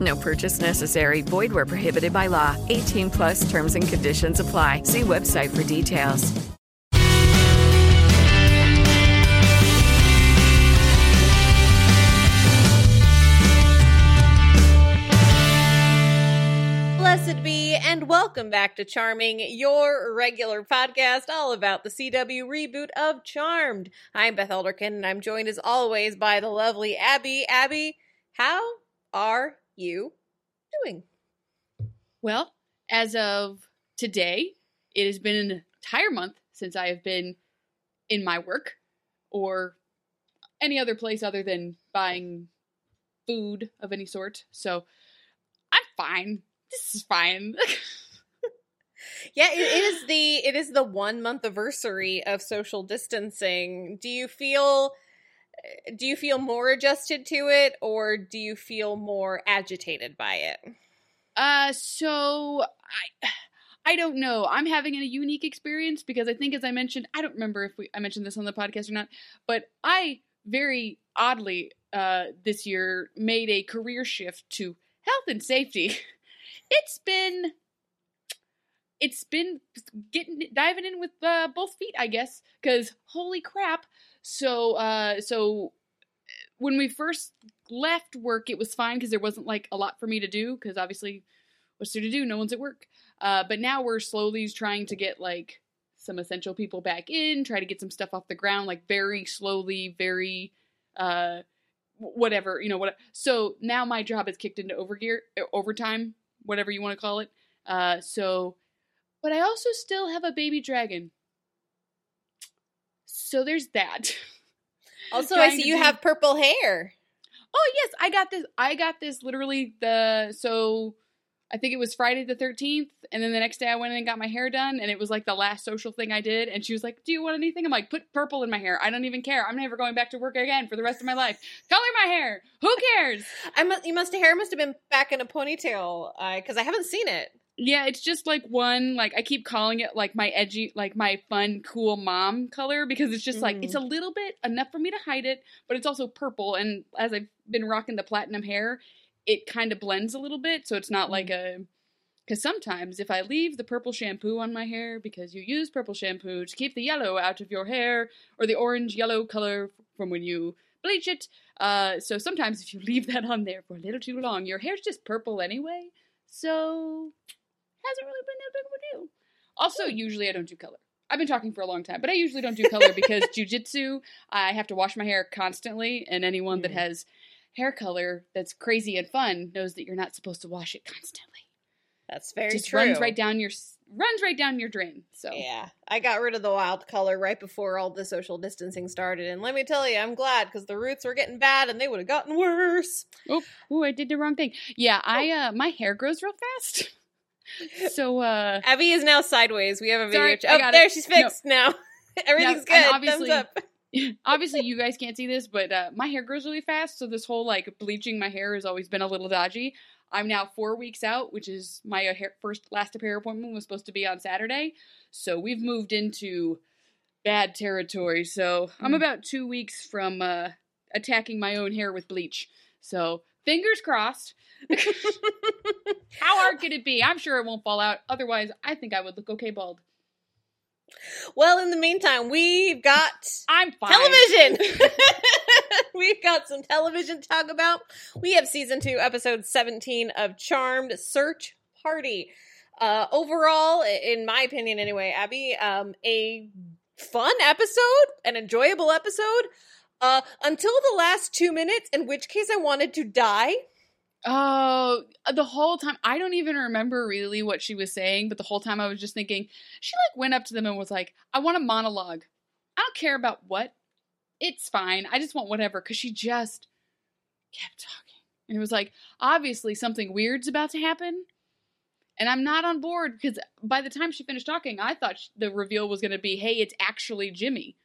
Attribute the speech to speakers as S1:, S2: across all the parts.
S1: No purchase necessary. Void where prohibited by law. 18 plus terms and conditions apply. See website for details.
S2: Blessed be, and welcome back to Charming, your regular podcast all about the CW reboot of Charmed. I'm Beth Elderkin, and I'm joined as always by the lovely Abby. Abby, how are you doing?
S3: Well, as of today, it has been an entire month since I have been in my work or any other place other than buying food of any sort. So I'm fine. This is fine.
S2: Yeah, it is the it is the one month anniversary of social distancing. Do you feel do you feel more adjusted to it or do you feel more agitated by it?
S3: Uh, so I, I don't know. I'm having a unique experience because I think, as I mentioned, I don't remember if we I mentioned this on the podcast or not, but I very oddly uh this year made a career shift to health and safety. It's been it's been getting diving in with uh, both feet, I guess, because holy crap. So, uh, so when we first left work, it was fine because there wasn't like a lot for me to do because obviously, what's there to do? No one's at work. Uh, but now we're slowly trying to get like some essential people back in, try to get some stuff off the ground, like very slowly, very uh, whatever you know what. So now my job is kicked into overgear, overtime, whatever you want to call it. Uh, so, but I also still have a baby dragon. So there's that.
S2: Also, I see you have purple hair.
S3: Oh yes, I got this. I got this literally the so I think it was Friday the 13th and then the next day I went in and got my hair done and it was like the last social thing I did and she was like, "Do you want anything?" I'm like, "Put purple in my hair. I don't even care. I'm never going back to work again for the rest of my life. Color my hair. Who cares?"
S2: I must you must hair must have been back in a ponytail uh, because I haven't seen it.
S3: Yeah, it's just like one like I keep calling it like my edgy like my fun cool mom color because it's just like it's a little bit enough for me to hide it, but it's also purple and as I've been rocking the platinum hair, it kind of blends a little bit so it's not like a cuz sometimes if I leave the purple shampoo on my hair because you use purple shampoo to keep the yellow out of your hair or the orange yellow color from when you bleach it, uh so sometimes if you leave that on there for a little too long, your hair's just purple anyway. So hasn't really been that big of a deal. Also, usually I don't do color. I've been talking for a long time, but I usually don't do color because jujitsu, I have to wash my hair constantly, and anyone that has hair color that's crazy and fun knows that you're not supposed to wash it constantly.
S2: That's very
S3: Just
S2: true.
S3: runs right down your runs right down your drain. So
S2: Yeah, I got rid of the wild color right before all the social distancing started, and let me tell you, I'm glad because the roots were getting bad and they would have gotten worse.
S3: Oh, oh, I did the wrong thing. Yeah, I uh my hair grows real fast. So uh
S2: Abby is now sideways. We have a video.
S3: Sorry,
S2: ch- oh, there
S3: it.
S2: she's
S3: No.
S2: fixed now. Everything's good.
S3: obviously-
S2: Thumbs up.
S3: obviously you guys can't see this, but uh, my hair grows really fast, so this whole like bleaching my hair has always been a little dodgy. I'm now four weeks out, which is my uh, hair, first last hair appointment was supposed to be on Saturday, so we've moved into bad territory. So I'm about two weeks from uh, attacking my own hair with bleach. So fingers crossed. How hard could it be? I'm sure it won't fall out. Otherwise, I think I would look okay bald.
S2: Well, in the meantime, we've got
S3: I'm fine.
S2: television. we've got some television to talk about. We have season two, episode 17 of Charmed Search Party. Uh, overall, in my opinion, anyway, Abby, um, a fun episode, an enjoyable episode. Uh, until the last two minutes, in which case I wanted to die.
S3: Oh, the whole time I don't even remember really what she was saying, but the whole time I was just thinking she like went up to them and was like, "I want a monologue. I don't care about what. It's fine. I just want whatever." Because she just kept talking, and it was like obviously something weird's about to happen, and I'm not on board because by the time she finished talking, I thought the reveal was going to be, "Hey, it's actually Jimmy."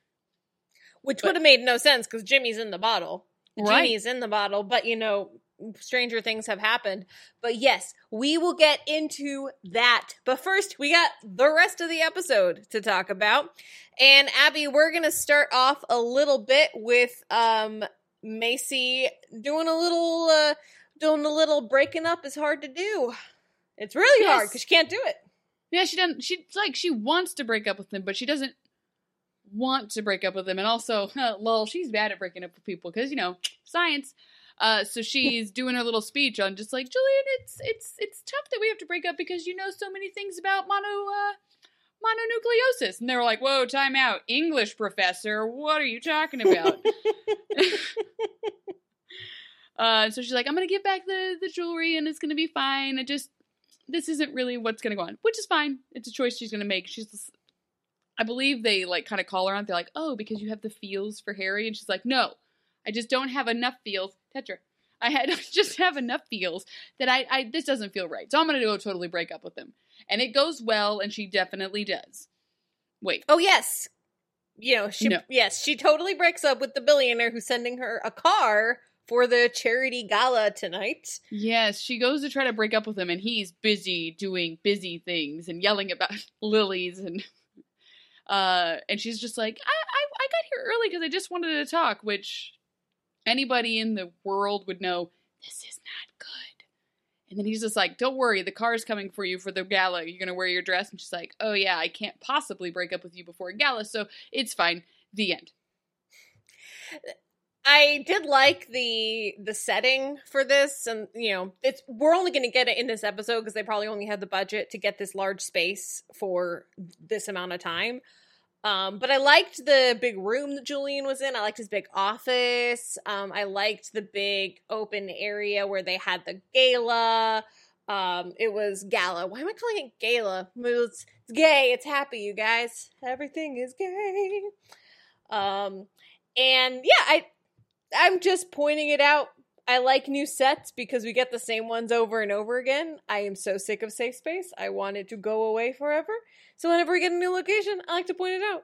S2: Which would have made no sense because Jimmy's in the bottle.
S3: Right.
S2: Jimmy's in the bottle, but you know, stranger things have happened. But yes, we will get into that. But first, we got the rest of the episode to talk about. And Abby, we're gonna start off a little bit with um Macy doing a little uh doing a little breaking up is hard to do. It's really hard because she can't do it.
S3: Yeah, she doesn't. She's like she wants to break up with him, but she doesn't want to break up with him. And also, lol, she's bad at breaking up with people because you know science. Uh, so she's doing her little speech on just like Julian. It's it's it's tough that we have to break up because you know so many things about mono uh, mononucleosis. And they were like, "Whoa, time out, English professor. What are you talking about?" uh, so she's like, "I'm gonna give back the the jewelry and it's gonna be fine. It just this isn't really what's going to go on, which is fine. It's a choice she's going to make. She's, I believe they like kind of call her on. They're like, oh, because you have the feels for Harry, and she's like, no, I just don't have enough feels. Tetra, I had just have enough feels that I, I this doesn't feel right. So I'm going to go totally break up with him, and it goes well, and she definitely does. Wait,
S2: Oh yes. You know, she
S3: No.
S2: yes, she totally breaks up with the billionaire who's sending her a car for the charity gala tonight.
S3: Yes, she goes to try to break up with him, and he's busy doing busy things and yelling about lilies and. Uh, and she's just like, I, I, I got here early because I just wanted to talk, which anybody in the world would know this is not good. And then he's just like, Don't worry, the car's coming for you for the gala. You're gonna wear your dress. And she's like, Oh yeah, I can't possibly break up with you before a gala, so it's fine. The end.
S2: I did like the the setting for this, and you know, it's we're only going to get it in this episode because they probably only had the budget to get this large space for this amount of time. Um, but I liked the big room that Julian was in. I liked his big office. Um, I liked the big open area where they had the gala. Um, it was gala. Why am I calling it gala? It's, it's gay. It's happy, you guys. Everything is gay. Um, and yeah, I I'm just pointing it out. I like new sets because we get the same ones over and over again. I am so sick of Safe Space. I want it to go away forever. So whenever we get a new location, I like to point it out.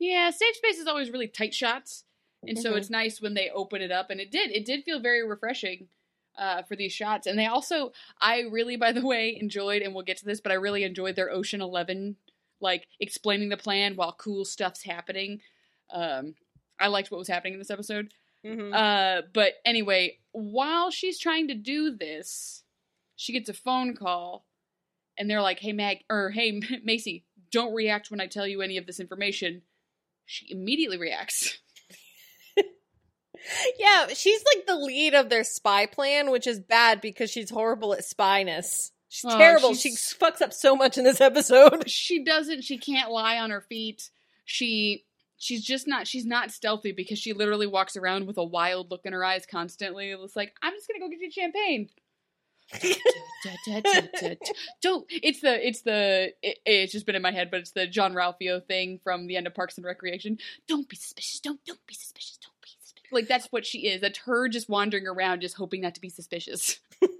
S3: Yeah, safe space is always really tight shots, and so
S2: Mhm.
S3: it's nice when they open it up, and it did. It did feel very refreshing uh, for these shots, and they also, I really, by the way, enjoyed, and we'll get to this, but I really enjoyed their Ocean Eleven, like explaining the plan while cool stuff's happening. Um, I liked what was happening in this episode.
S2: Mm-hmm.
S3: Uh, but anyway, while she's trying to do this, she gets a phone call, and they're like, "Hey Mag, or Hey Macy, don't react when I tell you any of this information." She immediately reacts.
S2: yeah, she's like the lead of their spy plan, which is bad because she's horrible at spyness. She's
S3: Oh,
S2: terrible.
S3: she's-
S2: She fucks up so much in this episode.
S3: She doesn't. She can't lie on her feet. She. She's just not. She's not stealthy because she literally walks around with a wild look in her eyes constantly. It's like I'm just gonna go get you champagne. Don't. It's the. It's the. It, it's just been in my head, but it's the Jean-Ralphio thing from the end of Parks and Recreation. Don't be suspicious. Don't. Don't be suspicious. Don't be suspicious. Like that's what she is. That's her just wandering around, just hoping not to be suspicious.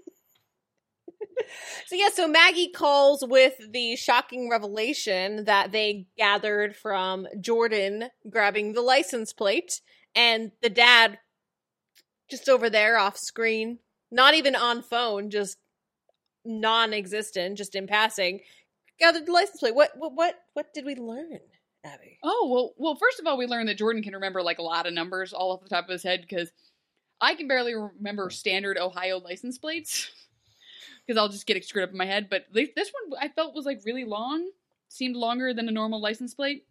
S2: So yeah, so Maggie calls with the shocking revelation that they gathered from Jordan grabbing the license plate and the dad just over there off screen, not even on phone, just non-existent, just in passing, gathered the license plate. What what what what did we learn, Abby?
S3: Oh well, well. First of all, we learned that Jordan can remember like a lot of numbers all off the top of his head because I can barely remember standard Ohio license plates because I'll just get it screwed up in my head. But this one I felt was like really long, seemed longer than a normal license plate.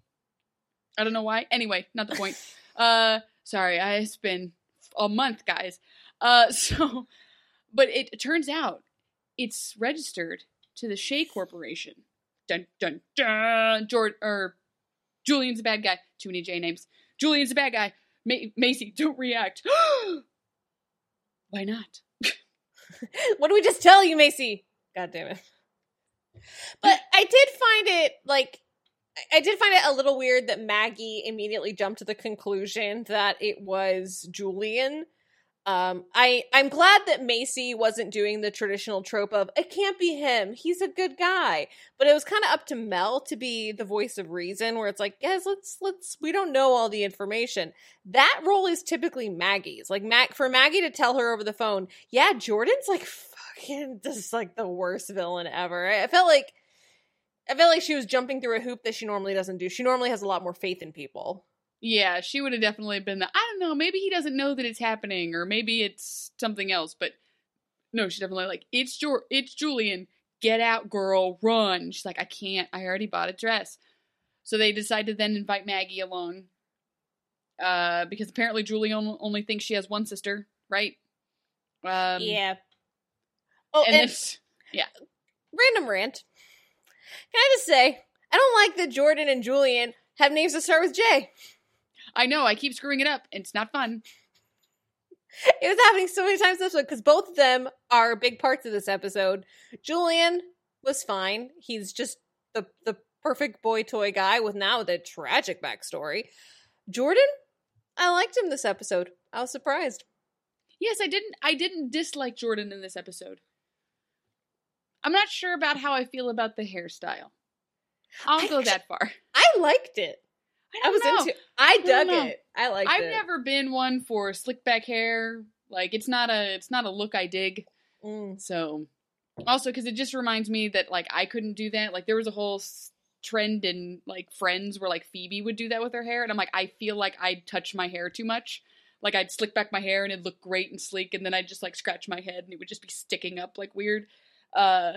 S3: I don't know why. Anyway, not the point. uh, sorry, I, it's been a month, guys. Uh, so, but it turns out it's registered to the Shay Corporation. Dun dun dun. George or Julian's a bad guy. Too many J names. Julian's a bad guy. Ma- Macy, don't react. Why not?
S2: what do we just tell you, Macy? God damn it. But I did find it like I did find it a little weird that Maggie immediately jumped to the conclusion that it was Julian. Um, I I'm glad that Macy wasn't doing the traditional trope of it can't be him. He's a good guy. But it was kind of up to Mel to be the voice of reason, where it's like, guys, let's let's we don't know all the information. That role is typically Maggie's. Like Mac for Maggie to tell her over the phone, yeah, Jordan's like fucking just like the worst villain ever. I, I felt like I felt like she was jumping through a hoop that she normally doesn't do. She normally has a lot more faith in people.
S3: Yeah, she would have definitely been the I don't know, maybe he doesn't know that it's happening, or maybe it's something else, but no, she's definitely like, It's Jor it's Julian. Get out, girl, run. She's like, I can't, I already bought a dress. So they decide to then invite Maggie along. Uh, because apparently Julian only thinks she has one sister, right? Um
S2: yeah. Oh,
S3: and,
S2: and,
S3: it's yeah.
S2: random rant. Can I just say, I don't like that Jordan and Julian have names that start with J.
S3: I know, I keep screwing it up. It's not fun.
S2: It was happening so many times this week because both of them are big parts of this episode. Julian was fine. He's just the the perfect boy toy guy with now the tragic backstory. Jordan, I liked him this episode. I was surprised.
S3: Yes, I didn't I didn't dislike Jordan in this episode. I'm not sure about how I feel about the hairstyle. I'll
S2: I
S3: go
S2: actu-
S3: that far.
S2: I liked it.
S3: I,
S2: I was
S3: know.
S2: into. I dug
S3: know.
S2: it. I like.
S3: I've
S2: it.
S3: never been one for slick back hair. Like it's not a it's not a look I dig.
S2: Mm.
S3: So also because it just reminds me that like I couldn't do that. Like there was a whole trend in like Friends where like Phoebe would do that with her hair, and I'm like I feel like I'd touch my hair too much. Like I'd slick back my hair and it'd look great and sleek, and then I'd just like scratch my head and it would just be sticking up like weird. Uh,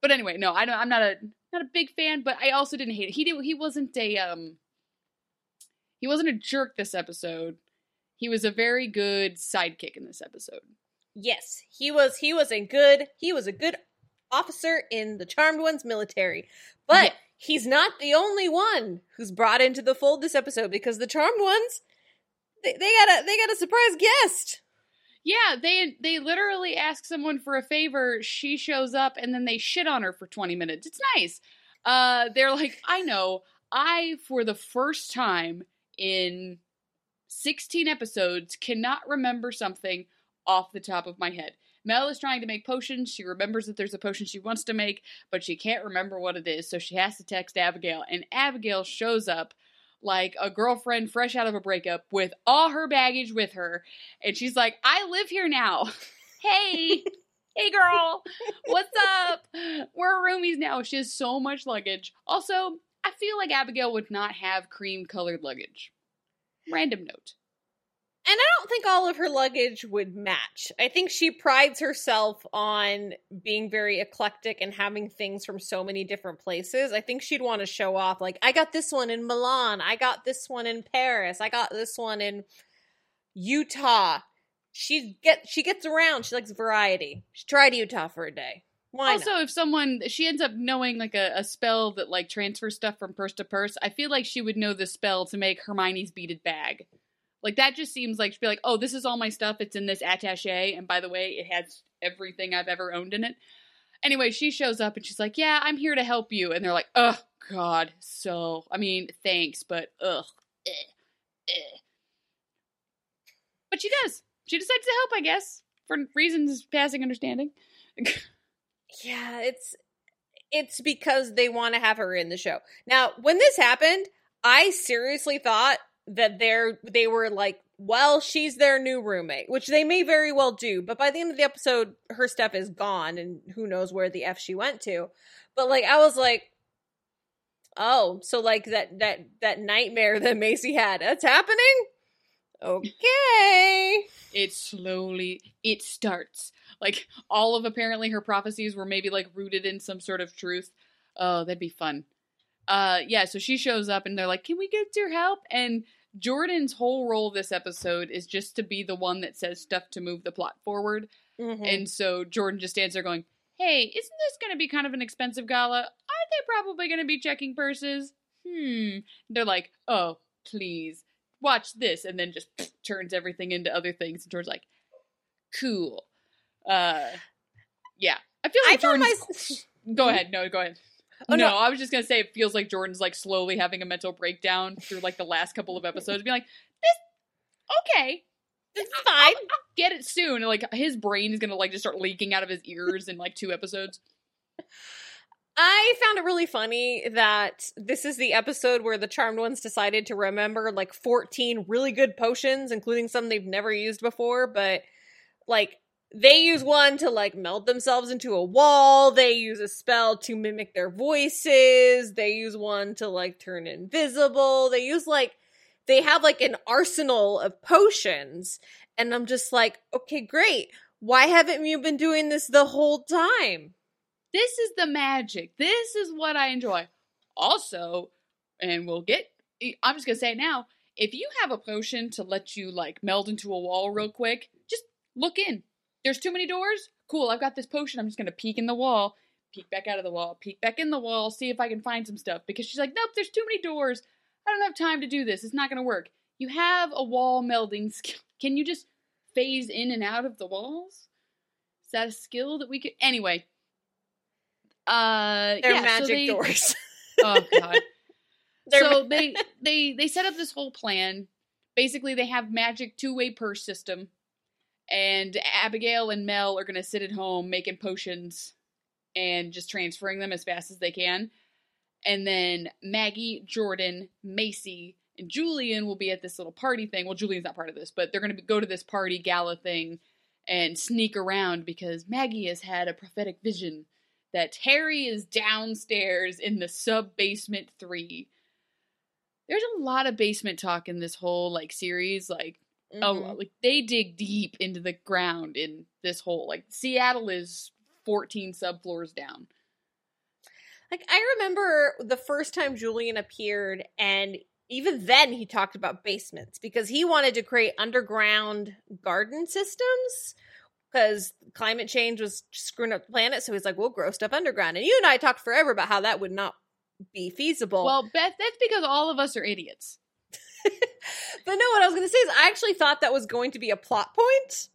S3: but anyway, no, I don't. I'm not a not a big fan, but I also didn't hate it. He did. He wasn't a um. He wasn't a jerk this episode. He was a very good sidekick in this episode.
S2: Yes, he was. He was a good. He was a good officer in the Charmed Ones military, but
S3: Yeah.
S2: he's not the only one who's brought into the fold this episode because the Charmed Ones, they, they got a they got a surprise guest.
S3: Yeah, they they literally ask someone for a favor. She shows up, and then they shit on her for twenty minutes. It's nice. Uh, they're like, I know. I, for the first time in sixteen episodes, cannot remember something off the top of my head. Mel is trying to make potions. She remembers that there's a potion she wants to make, but she can't remember what it is, so she has to text Abigail. And Abigail shows up like a girlfriend fresh out of a breakup with all her baggage with her. And she's like, I live here now. hey, hey girl, what's up? We're roomies now. She has so much luggage. Also, I feel like Abigail would not have cream colored luggage. Random note.
S2: And I don't think all of her luggage would match. I think she prides herself on being very eclectic and having things from so many different places. I think she'd want to show off, like, I got this one in Milan, I got this one in Paris, I got this one in Utah. She get she gets around. She likes variety. She tried Utah for a day. Why
S3: also,
S2: not?
S3: if someone she ends up knowing like a, a spell that like transfers stuff from purse to purse, I feel like she would know the spell to make Hermione's beaded bag. Like that just seems like she'd be like, oh, this is all my stuff. It's in this attaché, and by the way, it has everything I've ever owned in it. Anyway, she shows up and she's like, yeah, I'm here to help you, and they're like, oh God, so I mean, thanks, but ugh, eh, eh. But she does. She decides to help, I guess, for reasons passing understanding.
S2: Yeah, it's it's because they want to have her in the show. Now, when this happened, I seriously thought that they're they were like, well, she's their new roommate, which they may very well do, but by the end of the episode, her stuff is gone and who knows where the F she went to. But like I was like, oh, so like that that that nightmare that Macy had, that's happening? Okay.
S3: it slowly it starts like all of apparently her prophecies were maybe like rooted in some sort of truth oh that'd be fun uh yeah so she shows up and they're like can we get your help and jordan's whole role this episode is just to be the one that says stuff to move the plot forward
S2: Mhm.
S3: and so jordan just stands there going hey, isn't this going to be kind of an expensive gala? Aren't they probably going to be checking purses? Hmm. They're like, oh, please, watch this. And then just turns everything into other things. And Jordan's like, cool. Uh, yeah. I feel like
S2: I
S3: Jordan's.
S2: my
S3: Go ahead. No, go ahead.
S2: Oh,
S3: no,
S2: no.
S3: I was just gonna say it feels like Jordan's like slowly having a mental breakdown through like the last couple of episodes, being like, "This, okay,
S2: it's fine.
S3: I'll, I'll get it soon." And like his brain is gonna like just start leaking out of his ears in like two episodes.
S2: I found it really funny that this is the episode where the Charmed Ones decided to remember like 14 really good potions, including some they've never used before, but like they use one to like melt themselves into a wall, they use a spell to mimic their voices, they use one to like turn invisible, they use like they have like an arsenal of potions, and I'm just like, okay, great. Why haven't you been doing this the whole time?
S3: This is the magic. This is what I enjoy. Also, and we'll get. I'm just gonna say it now. If you have a potion to let you like meld into a wall real quick, just look in. There's too many doors. Cool. I've got this potion. I'm just gonna peek in the wall, peek back out of the wall, peek back in the wall, see if I can find some stuff. Because she's like, nope, there's too many doors. I don't have time to do this. It's not gonna work. You have a wall melding skill. Can you just phase in and out of the walls? Is that a skill that we could? Anyway. Uh,
S2: They're
S3: yeah, so
S2: magic
S3: they-
S2: doors.
S3: Oh god.
S2: They're
S3: so
S2: ma-
S3: they they they set up this whole plan. Basically, they have magic two way purse system, and Abigail and Mel are gonna sit at home making potions and just transferring them as fast as they can. And then Maggie, Jordan, Macy, and Julian will be at this little party thing. Well, Julian's not part of this, but they're gonna go to this party gala thing and sneak around because Maggie has had a prophetic vision that Harry is downstairs in the sub basement three. There's a lot of basement talk in this whole like series. Like, oh,
S2: Mhm.
S3: like they dig deep into the ground in this hole. like Seattle is 14 subfloors down.
S2: Like I remember the first time Julian appeared, and even then he talked about basements because he wanted to create underground garden systems because climate change was screwing up the planet. So he's like, "We'll grow stuff underground." And you and I talked forever about how that would not be feasible.
S3: Well, Beth, that's because all of us are idiots.
S2: But no, what I was going to say is I actually thought that was going to be a plot point.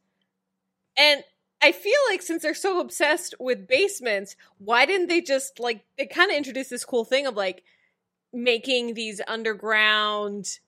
S2: And I feel like since they're so obsessed with basements, why didn't they just like they kind of introduced this cool thing of like making these underground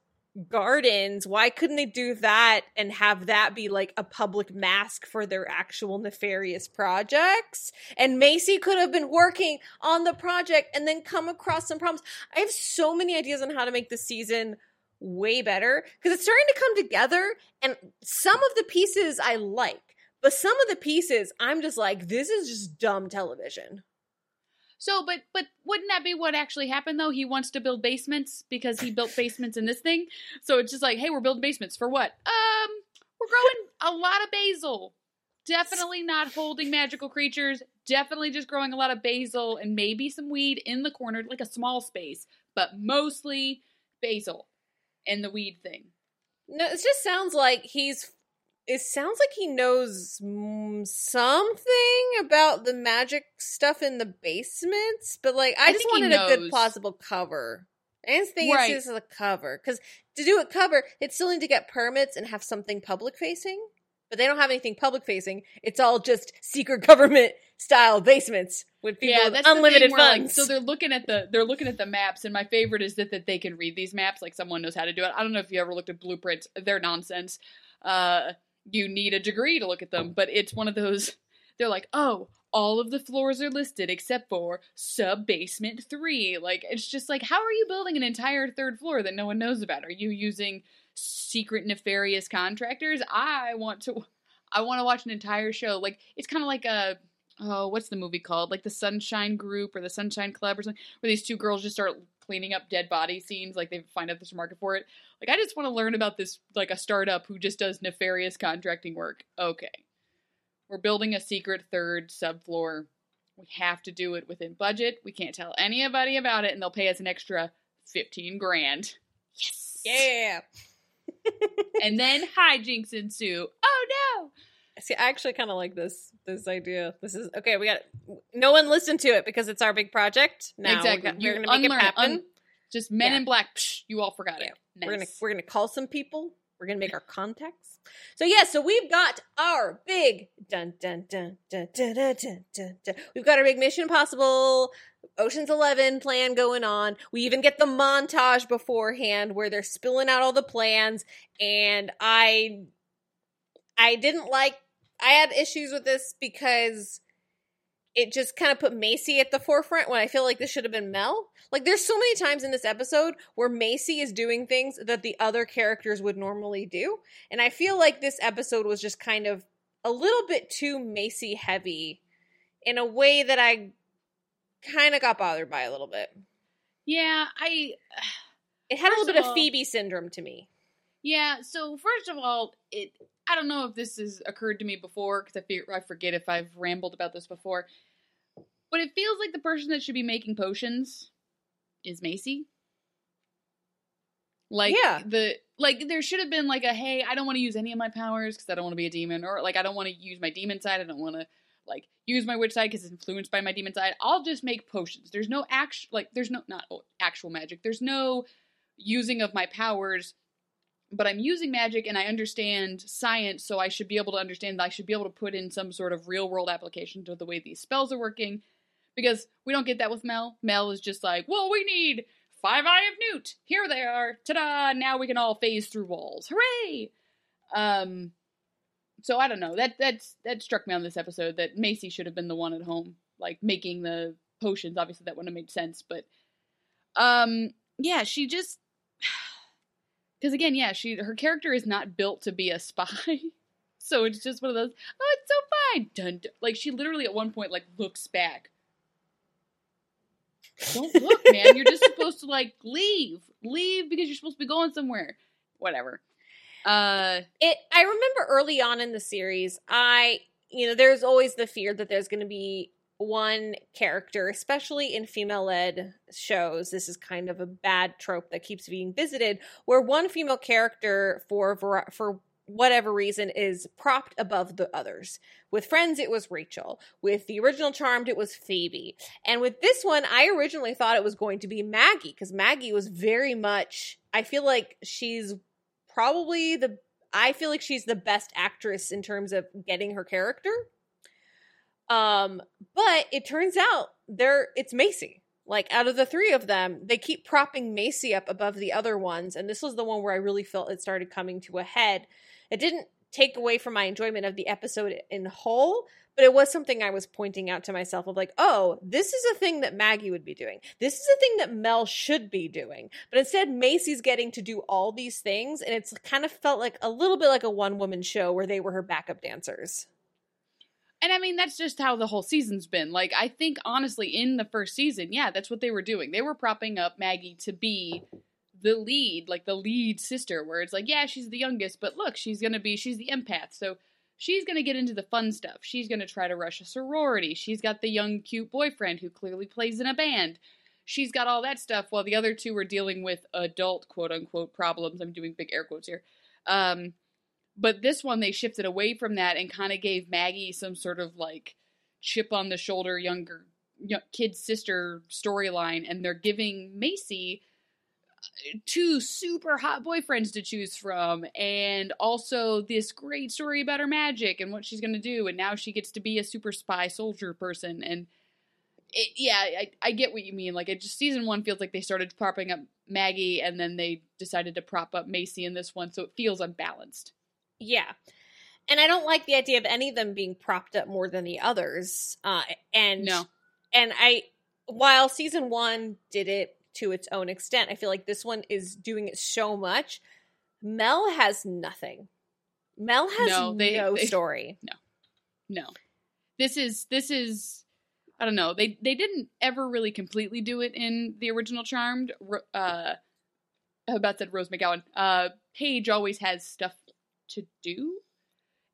S2: gardens. Why couldn't they do that and have that be like a public mask for their actual nefarious projects? And Macy could have been working on the project and then come across some problems. I have so many ideas on how to make this season way better because it's starting to come together and some of the pieces I like, but some of the pieces I'm just like, this is just dumb television.
S3: So, but but wouldn't that be what actually happened though? He wants to build basements because he built basements in this thing. So it's just like, hey, we're building basements for what? Um, we're growing a lot of basil. Definitely not holding magical creatures. Definitely just growing a lot of basil and maybe some weed in the corner, like a small space, but mostly basil and the weed thing.
S2: No, it just sounds like he's. It sounds like he knows mm, something about the magic stuff in the basements, but like I,
S3: I
S2: just wanted a good plausible cover. I just think
S3: Right.
S2: it's just a cover because to do a cover, it still need to get permits and have something public facing. But they don't have anything public facing. It's all just secret government style basements with people with
S3: that's the
S2: unlimited
S3: where, like, so they're looking at the they're looking at the maps, and my favorite is that that they can read these maps like someone knows how to do it. I don't know if you ever looked at blueprints; they're nonsense. Uh, you need a degree to look at them, but it's one of those. They're like, oh, all of the floors are listed except for sub basement three. Like, it's just like, how are you building an entire third floor that no one knows about? Are you using secret nefarious contractors? I want to. I want to watch an entire show. Like, it's kind of like a oh, what's the movie called? Like the Sunshine Group or the Sunshine Club or something, where these two girls just start cleaning up dead body scenes. Like they find out there's a market for it. Like I just want to learn about this, like a startup who just does nefarious contracting work. Okay, we're building a secret third subfloor. We have to do it within budget. We can't tell anybody about it, and they'll pay us an extra fifteen grand. Yes.
S2: yeah
S3: and then hijinks ensue. Oh no!
S2: See, I actually kind of like this this idea. This is okay. We got no one listened to it because it's our big project. Now
S3: exactly, we're,
S2: we're going to make it happen.
S3: Un- just Men
S2: yeah.
S3: in Black. Psh, you all forgot
S2: yeah.
S3: it. Nice.
S2: We're gonna we're gonna call some people. We're gonna make our contacts. So yeah, so we've got our big dun dun dun dun dun dun dun. dun. We've got our big Mission Impossible Ocean's Eleven plan going on. We even get the montage beforehand where they're spilling out all the plans, and I I didn't like. I had issues with this because it just kind of put Macy at the forefront when I feel like this should have been Mel. Like there's so many times in this episode where Macy is doing things that the other characters would normally do. And I feel like this episode was just kind of a little bit too Macy heavy in a way that I kind of got bothered by a little bit.
S3: yeah, I.
S2: It had a little bit
S3: of
S2: of Phoebe syndrome to me.
S3: Yeah. So first of all, it. I don't know if this has occurred to me before because I, I forget if I've rambled about this before, but it feels like the person that should be making potions is Macy. Like
S2: Yeah.
S3: the like there should have been like a hey I don't want to use any of my powers because I don't want to be a demon or like I don't want to use my demon side I don't want to like use my witch side because it's influenced by my demon side I'll just make potions there's no actual like there's no not actual magic there's no using of my powers but I'm using magic and I understand science, so I should be able to understand that I should be able to put in some sort of real world application to the way these spells are working. Because we don't get that with Mel. Mel is just like, well, we need five eye of newt. Here they are. Ta-da! Now we can all phase through walls. Hooray! Um so I don't know. That that's that struck me on this episode that Macy should have been the one at home, like making the potions. Obviously that wouldn't have made sense, but um yeah, she just because again, yeah, she her character is not built to be a spy, so it's just one of those. Oh, it's so fine. Dun, dun. Like she literally at one point like looks back. Don't look, man. You're just supposed to like leave, leave because you're supposed to be going somewhere. Whatever. Uh,
S2: it i remember early on in the series i you know there's always the fear that there's going to be one character especially in female led shows this is kind of a bad trope that keeps being visited where one female character for for whatever reason is propped above the others. With friends it was rachel. With the original charmed it was phoebe. And with this one i originally thought it was going to be maggie because maggie was very much i feel like she's probably the I feel like she's the best actress in terms of getting her character. Um, but it turns out there it's Macy. Like out of the three of them, they keep propping Macy up above the other ones, and this was the one where I really felt it started coming to a head. It didn't take away from my enjoyment of the episode in whole, but it was something I was pointing out to myself of like, oh, this is a thing that Maggie would be doing. This is a thing that Mel should be doing. But instead, Macy's getting to do all these things, and it's kind of felt like a little bit like a one woman show where they were her backup dancers.
S3: and I mean that's just how the whole season's been. Like I think honestly, in the first season, yeah, that's what they were doing. They were propping up Maggie to be the lead, like the lead sister, where it's like, yeah, she's the youngest, but look, she's gonna be, she's the empath, so she's gonna get into the fun stuff. She's gonna try to rush a sorority. She's got the young, cute boyfriend who clearly plays in a band. She's got all that stuff while the other two are dealing with adult, quote unquote, problems. I'm doing big air quotes here. Um, but this one, they shifted away from that and kind of gave Maggie some sort of like chip on the shoulder, younger young, kid sister storyline, and they're giving Macy two super hot boyfriends to choose from and also this great story about her magic and what she's going to do and now she gets to be a super spy soldier person and it, yeah I, I get what you mean like it just season one feels like they started propping up maggie and then they decided to prop up macy in this one so it feels unbalanced
S2: Yeah. And I don't like the idea of any of them being propped up more than the others. Uh, and
S3: No.
S2: and I, while season one did it to its own extent, I feel like this one is doing it so much. Mel has nothing. Mel has
S3: No,
S2: no,
S3: they- they-
S2: story.
S3: no No. this is this is i don't know they they didn't ever really completely do it in the original charmed uh about said rose mcgowan uh paige always has stuff to do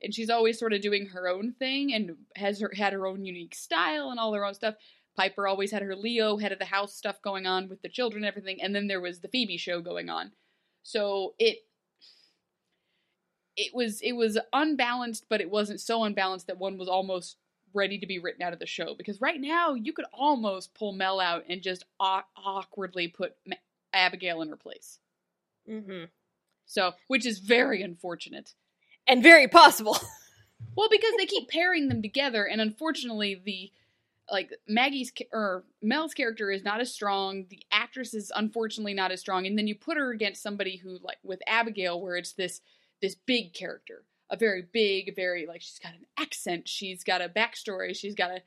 S3: and she's always sort of doing her own thing and has her had her own unique style and all her own stuff piper always had her leo head of the house stuff going on with the children and everything and then there was the phoebe show going on so it it was it was unbalanced, but it wasn't so unbalanced that one was almost ready to be written out of the show. Because right now you could almost pull Mel out and just aw- awkwardly put Ma- Abigail in her place.
S2: Mm-hmm.
S3: So, which is very unfortunate.
S2: And very possible.
S3: Well, because they keep pairing them together, and unfortunately, the like Maggie's or Mel's character is not as strong. The actress is unfortunately not as strong, and then you put her against somebody who like with Abigail, where it's this this big character, a very big, very like she's got an accent, she's got a backstory, she's got a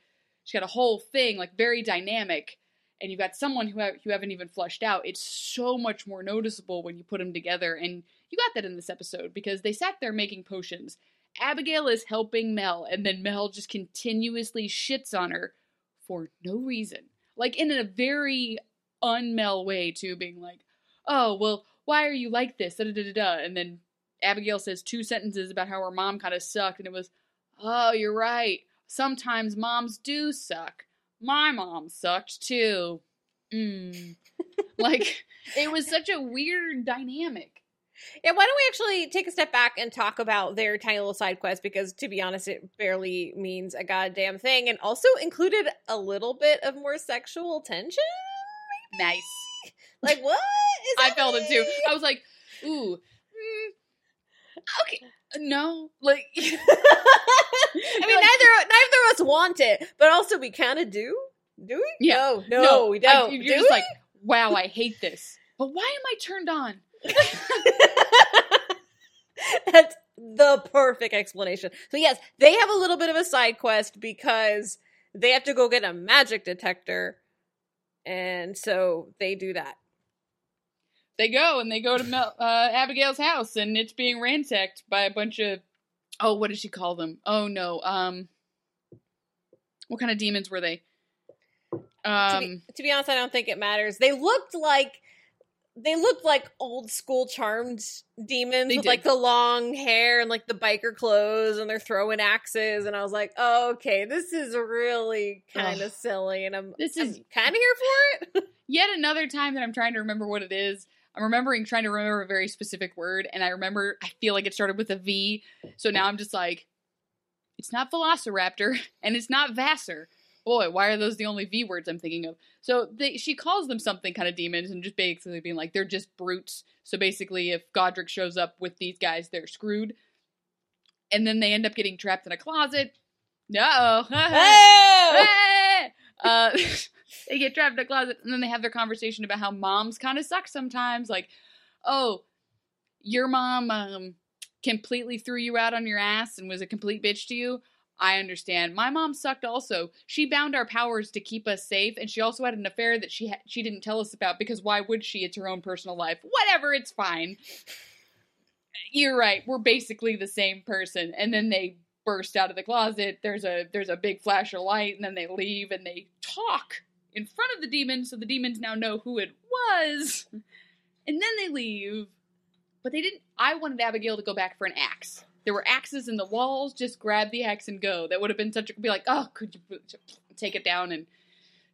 S3: she's got a whole thing like very dynamic, and you've got someone who ha- you haven't even flushed out. It's so much more noticeable when you put them together, and you got that in this episode because they sat there making potions. Abigail is helping Mel, and then Mel just continuously shits on her for no reason. Like in a very unmel way, to being like, oh, well, why are you like this? Da, da, da, da. And then Abigail says two sentences about how her mom kind of sucked, and it was, oh, you're right. Sometimes moms do suck. My mom sucked too. Mm. like, it was such a weird dynamic.
S2: Yeah, why don't we actually take a step back and talk about their tiny little side quest? Because to be honest, it barely means a goddamn thing, and also included a little bit of more sexual tension.
S3: Nice.
S2: Like what? Is
S3: I felt it too. I was like, ooh, mm, okay, no, like,
S2: I mean, neither neither of us want it, but also we kind of do. Do we?
S3: Yeah.
S2: No, no, we don't.
S3: I, you're
S2: do
S3: just
S2: we?
S3: like, wow, I hate this. But why am I turned on?
S2: That's the perfect explanation. So yes, they have a little bit of a side quest because they have to go get a magic detector, and so they do that.
S3: They go and they go to Mel, uh, Abigail's house, and it's being ransacked by a bunch of, oh, what did she call them? Oh no, um, what kind of demons were they?
S2: to,
S3: Um,
S2: be, to be honest, I don't think it matters. They looked like they looked like old school charmed demons
S3: They
S2: with
S3: did.
S2: like the long hair and like the biker clothes, and they're throwing axes. And I was like, oh, okay, this is really kind of silly, and I'm
S3: This is-
S2: kind of here for it.
S3: yet another time that I'm trying to remember what it is. I'm remembering trying to remember a very specific word, and I remember I feel like it started with a V. So now I'm just like, it's not Velociraptor, and it's not Vassar. Boy, why are those the only V words I'm thinking of? So they, she calls them something kind of demons, and just basically being like they're just brutes. So basically, if Godric shows up with these guys, they're screwed. And then they end up getting trapped in a closet. No.
S2: oh!
S3: uh, they get trapped in a closet and then they have their conversation about how moms kind of suck sometimes. Like, oh, your mom um, completely threw you out on your ass and was a complete bitch to you. I understand. My mom sucked also. She bound our powers to keep us safe, and she also had an affair that she ha- she didn't tell us about because why would she? It's her own personal life. Whatever, it's fine. You're right. We're basically the same person. And then they burst out of the closet. There's a there's a big flash of light, and then they leave and they talk in front of the demons, so the demons now know who it was. And then they leave. But they didn't. I wanted Abigail to go back for an axe. There were axes in the walls. Just grab the axe and go. That would have been such a. Be like, oh, could you take it down and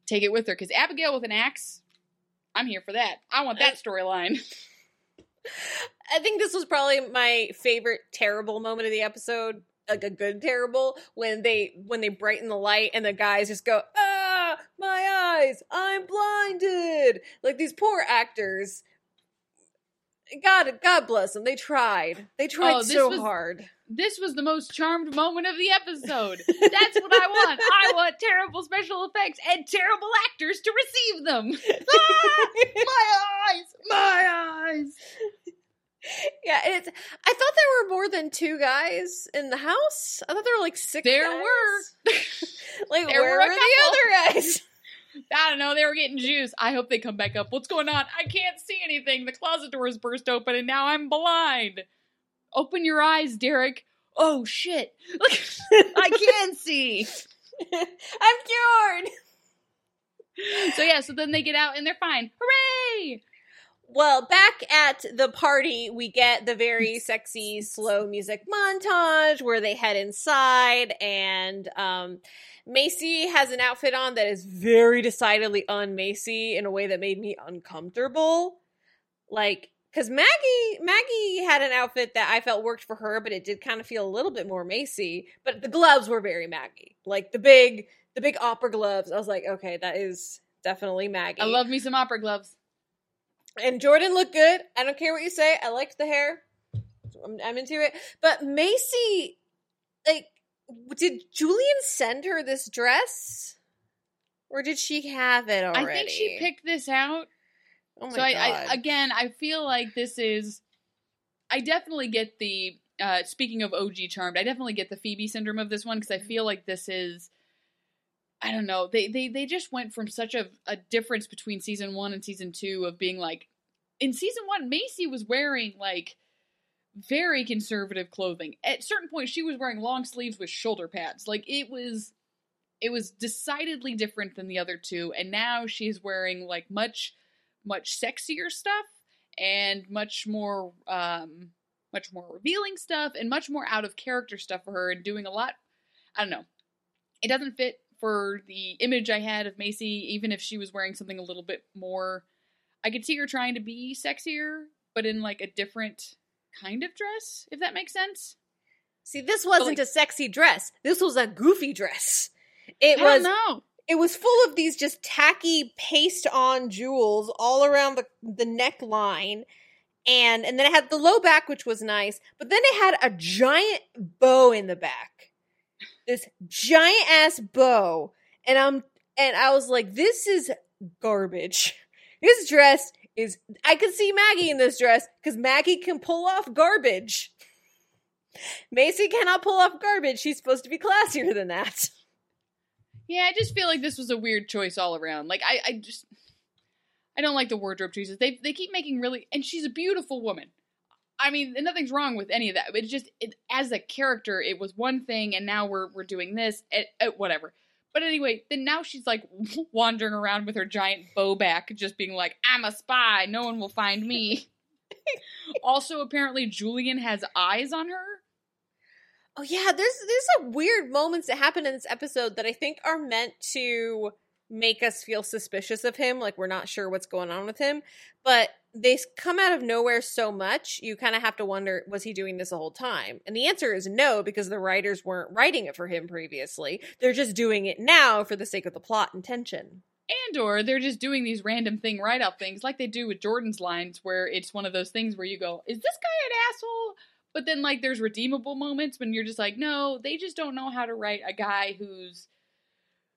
S3: take it with her? Because Abigail with an axe, I'm here for that. I want that storyline.
S2: I think this was probably my favorite terrible moment of the episode, like a good terrible, when they when they brighten the light and the guys just go, "Ah, my eyes, I'm blinded." Like these poor actors. God, God bless them. They tried. They tried
S3: Oh,
S2: so
S3: was-
S2: hard.
S3: This was the most charmed moment of the episode. That's what I want. I want terrible special effects and terrible actors to receive them. Ah, my eyes, my eyes.
S2: Yeah, it's. I thought there were more than two guys in the house. I thought there were like six.
S3: There
S2: guys.
S3: were.
S2: Like,
S3: there
S2: where
S3: were
S2: were the other guys?
S3: I don't know. They were getting juice. I hope they come back up. What's going on? I can't see anything. The closet door is burst open, and now I'm blind. Open your eyes, Derek. Oh shit! Look, I can see.
S2: I'm cured.
S3: So yeah. So then they get out and they're fine. Hooray!
S2: Well, back at the party, we get the very sexy slow music montage where they head inside, and um, Macy has an outfit on that is very decidedly un Macy in a way that made me uncomfortable. Like because Maggie Maggie had an outfit that I felt worked for her, but it did kind of feel a little bit more Macy. But the gloves were very Maggie, like the big the big opera gloves. I was like, okay, that is definitely Maggie.
S3: I love me some opera gloves.
S2: And Jordan looked good. I don't care what you say. I liked the hair. I'm, I'm into it. But Macy, like, did Julian send her this dress, or did she have it already?
S3: I think she picked this out.
S2: Oh my
S3: so I,
S2: god!
S3: I again, I feel like this is. I definitely get the. Uh, speaking of OG Charmed, I definitely get the Phoebe syndrome of this one because I feel like this is. I don't know. They they they just went from such a a difference between season one and season two of being like, in season one, Macy was wearing like very conservative clothing. At certain points, she was wearing long sleeves with shoulder pads. Like it was, it was decidedly different than the other two. And now she's wearing like much, much sexier stuff and much more, um, much more revealing stuff and much more out of character stuff for her and doing a lot. I don't know. It doesn't fit for the image I had of Macy, even if she was wearing something a little bit more. I could see her trying to be sexier, but in like a different kind of dress, if that makes sense.
S2: See, this wasn't
S3: like-
S2: a sexy dress. This was a goofy dress. It
S3: I
S2: was.
S3: don't know.
S2: It was full of these just tacky paste-on jewels all around the the neckline, and and then it had the low back, which was nice. But then it had a giant bow in the back, this giant ass bow, and I'm and I was like, this is garbage. This dress is. I could see Maggie in this dress because Maggie can pull off garbage. Macy cannot pull off garbage. She's supposed to be classier than that.
S3: Yeah, I just feel like this was a weird choice all around. Like I, I just I don't like the wardrobe choices. They they keep making really and she's a beautiful woman. I mean, nothing's wrong with any of that. It's just it, as a character, it was one thing, and now we're we're doing this, and, uh, whatever. But anyway, then now she's like wandering around with her giant bow back, just being like, "I'm a spy. No one will find me." also, apparently, Julian has eyes on her.
S2: Oh yeah, there's there's some weird moments that happen in this episode that I think are meant to make us feel suspicious of him, like we're not sure what's going on with him. But they come out of nowhere so much, you kind of have to wonder, was he doing this the whole time? And the answer is no, because the writers weren't writing it for him previously. They're just doing it now for the sake of the plot and tension.
S3: and or they're just doing these random thing write out things like they do with Jordan's lines where it's one of those things where you go, is this guy an asshole? But then like there's redeemable moments when you're just like, no, they just don't know how to write a guy who's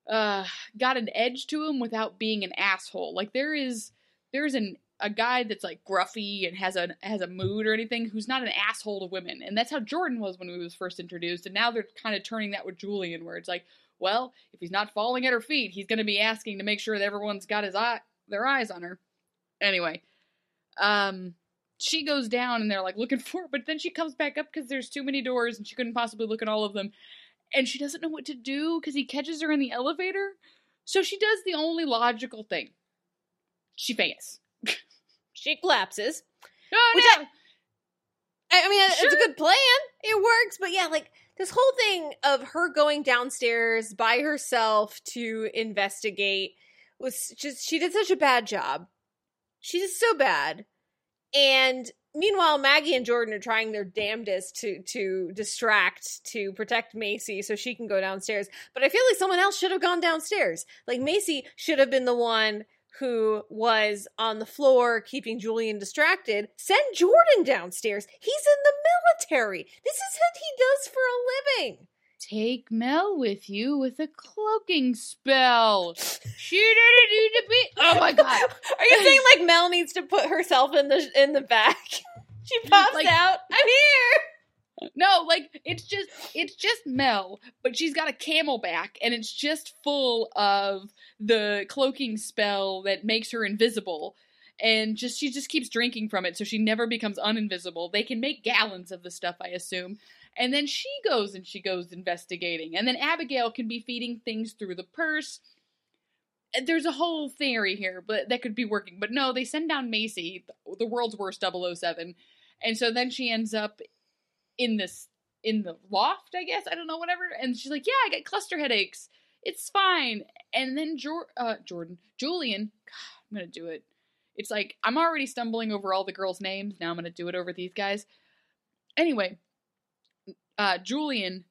S3: uh got an edge to him without being an asshole. Like there is there's an a guy that's like gruffy and has a has a mood or anything who's not an asshole to women. And that's how Jordan was when he was first introduced. And now they're kind of turning that with Julian where it's like, well, if he's not falling at her feet, he's going to be asking to make sure that everyone's got his eye their eyes on her. Anyway, um she goes down and they're like looking for her, but then she comes back up because there's too many doors and she couldn't possibly look at all of them. And she doesn't know what to do because he catches her in the elevator. So she does the only logical thing. She faints.
S2: She collapses.
S3: Oh
S2: Which
S3: no!
S2: I, I mean, it's a good plan. It works, but yeah, like this whole thing of her going downstairs by herself to investigate was just she did such a bad job. She did so bad. And meanwhile, Maggie and Jordan are trying their damnedest to to distract to protect Macy so she can go downstairs. But I feel like someone else should have gone downstairs. Like Macy should have been the one who was on the floor keeping Julian distracted. Send Jordan downstairs. He's in the military. This is what he does for a living.
S3: Take Mel with you with a cloaking spell. She didn't need to be. Oh my god!
S2: Are you saying like Mel needs to put herself in the in the back? she pops
S3: Like-
S2: out. I'm here.
S3: No, like it's just it's just Mel, but she's got a camelback and it's just full of the cloaking spell that makes her invisible. And just she just keeps drinking from it so she never becomes uninvisible. They can make gallons of the stuff, I assume. And then she goes and she goes investigating. And then Abigail can be feeding things through the purse. There's a whole theory here, but that could be working. But no, they send down Macy, the world's worst 007. And so then she ends up in this in the loft, I guess. I don't know, whatever. And she's like, "Yeah, I got cluster headaches. It's fine." And then Jor- uh, Jordan, Julian, God, I'm gonna do it. It's like I'm already stumbling over all the girls' names. Now I'm going to do it over these guys. Anyway, uh, Julian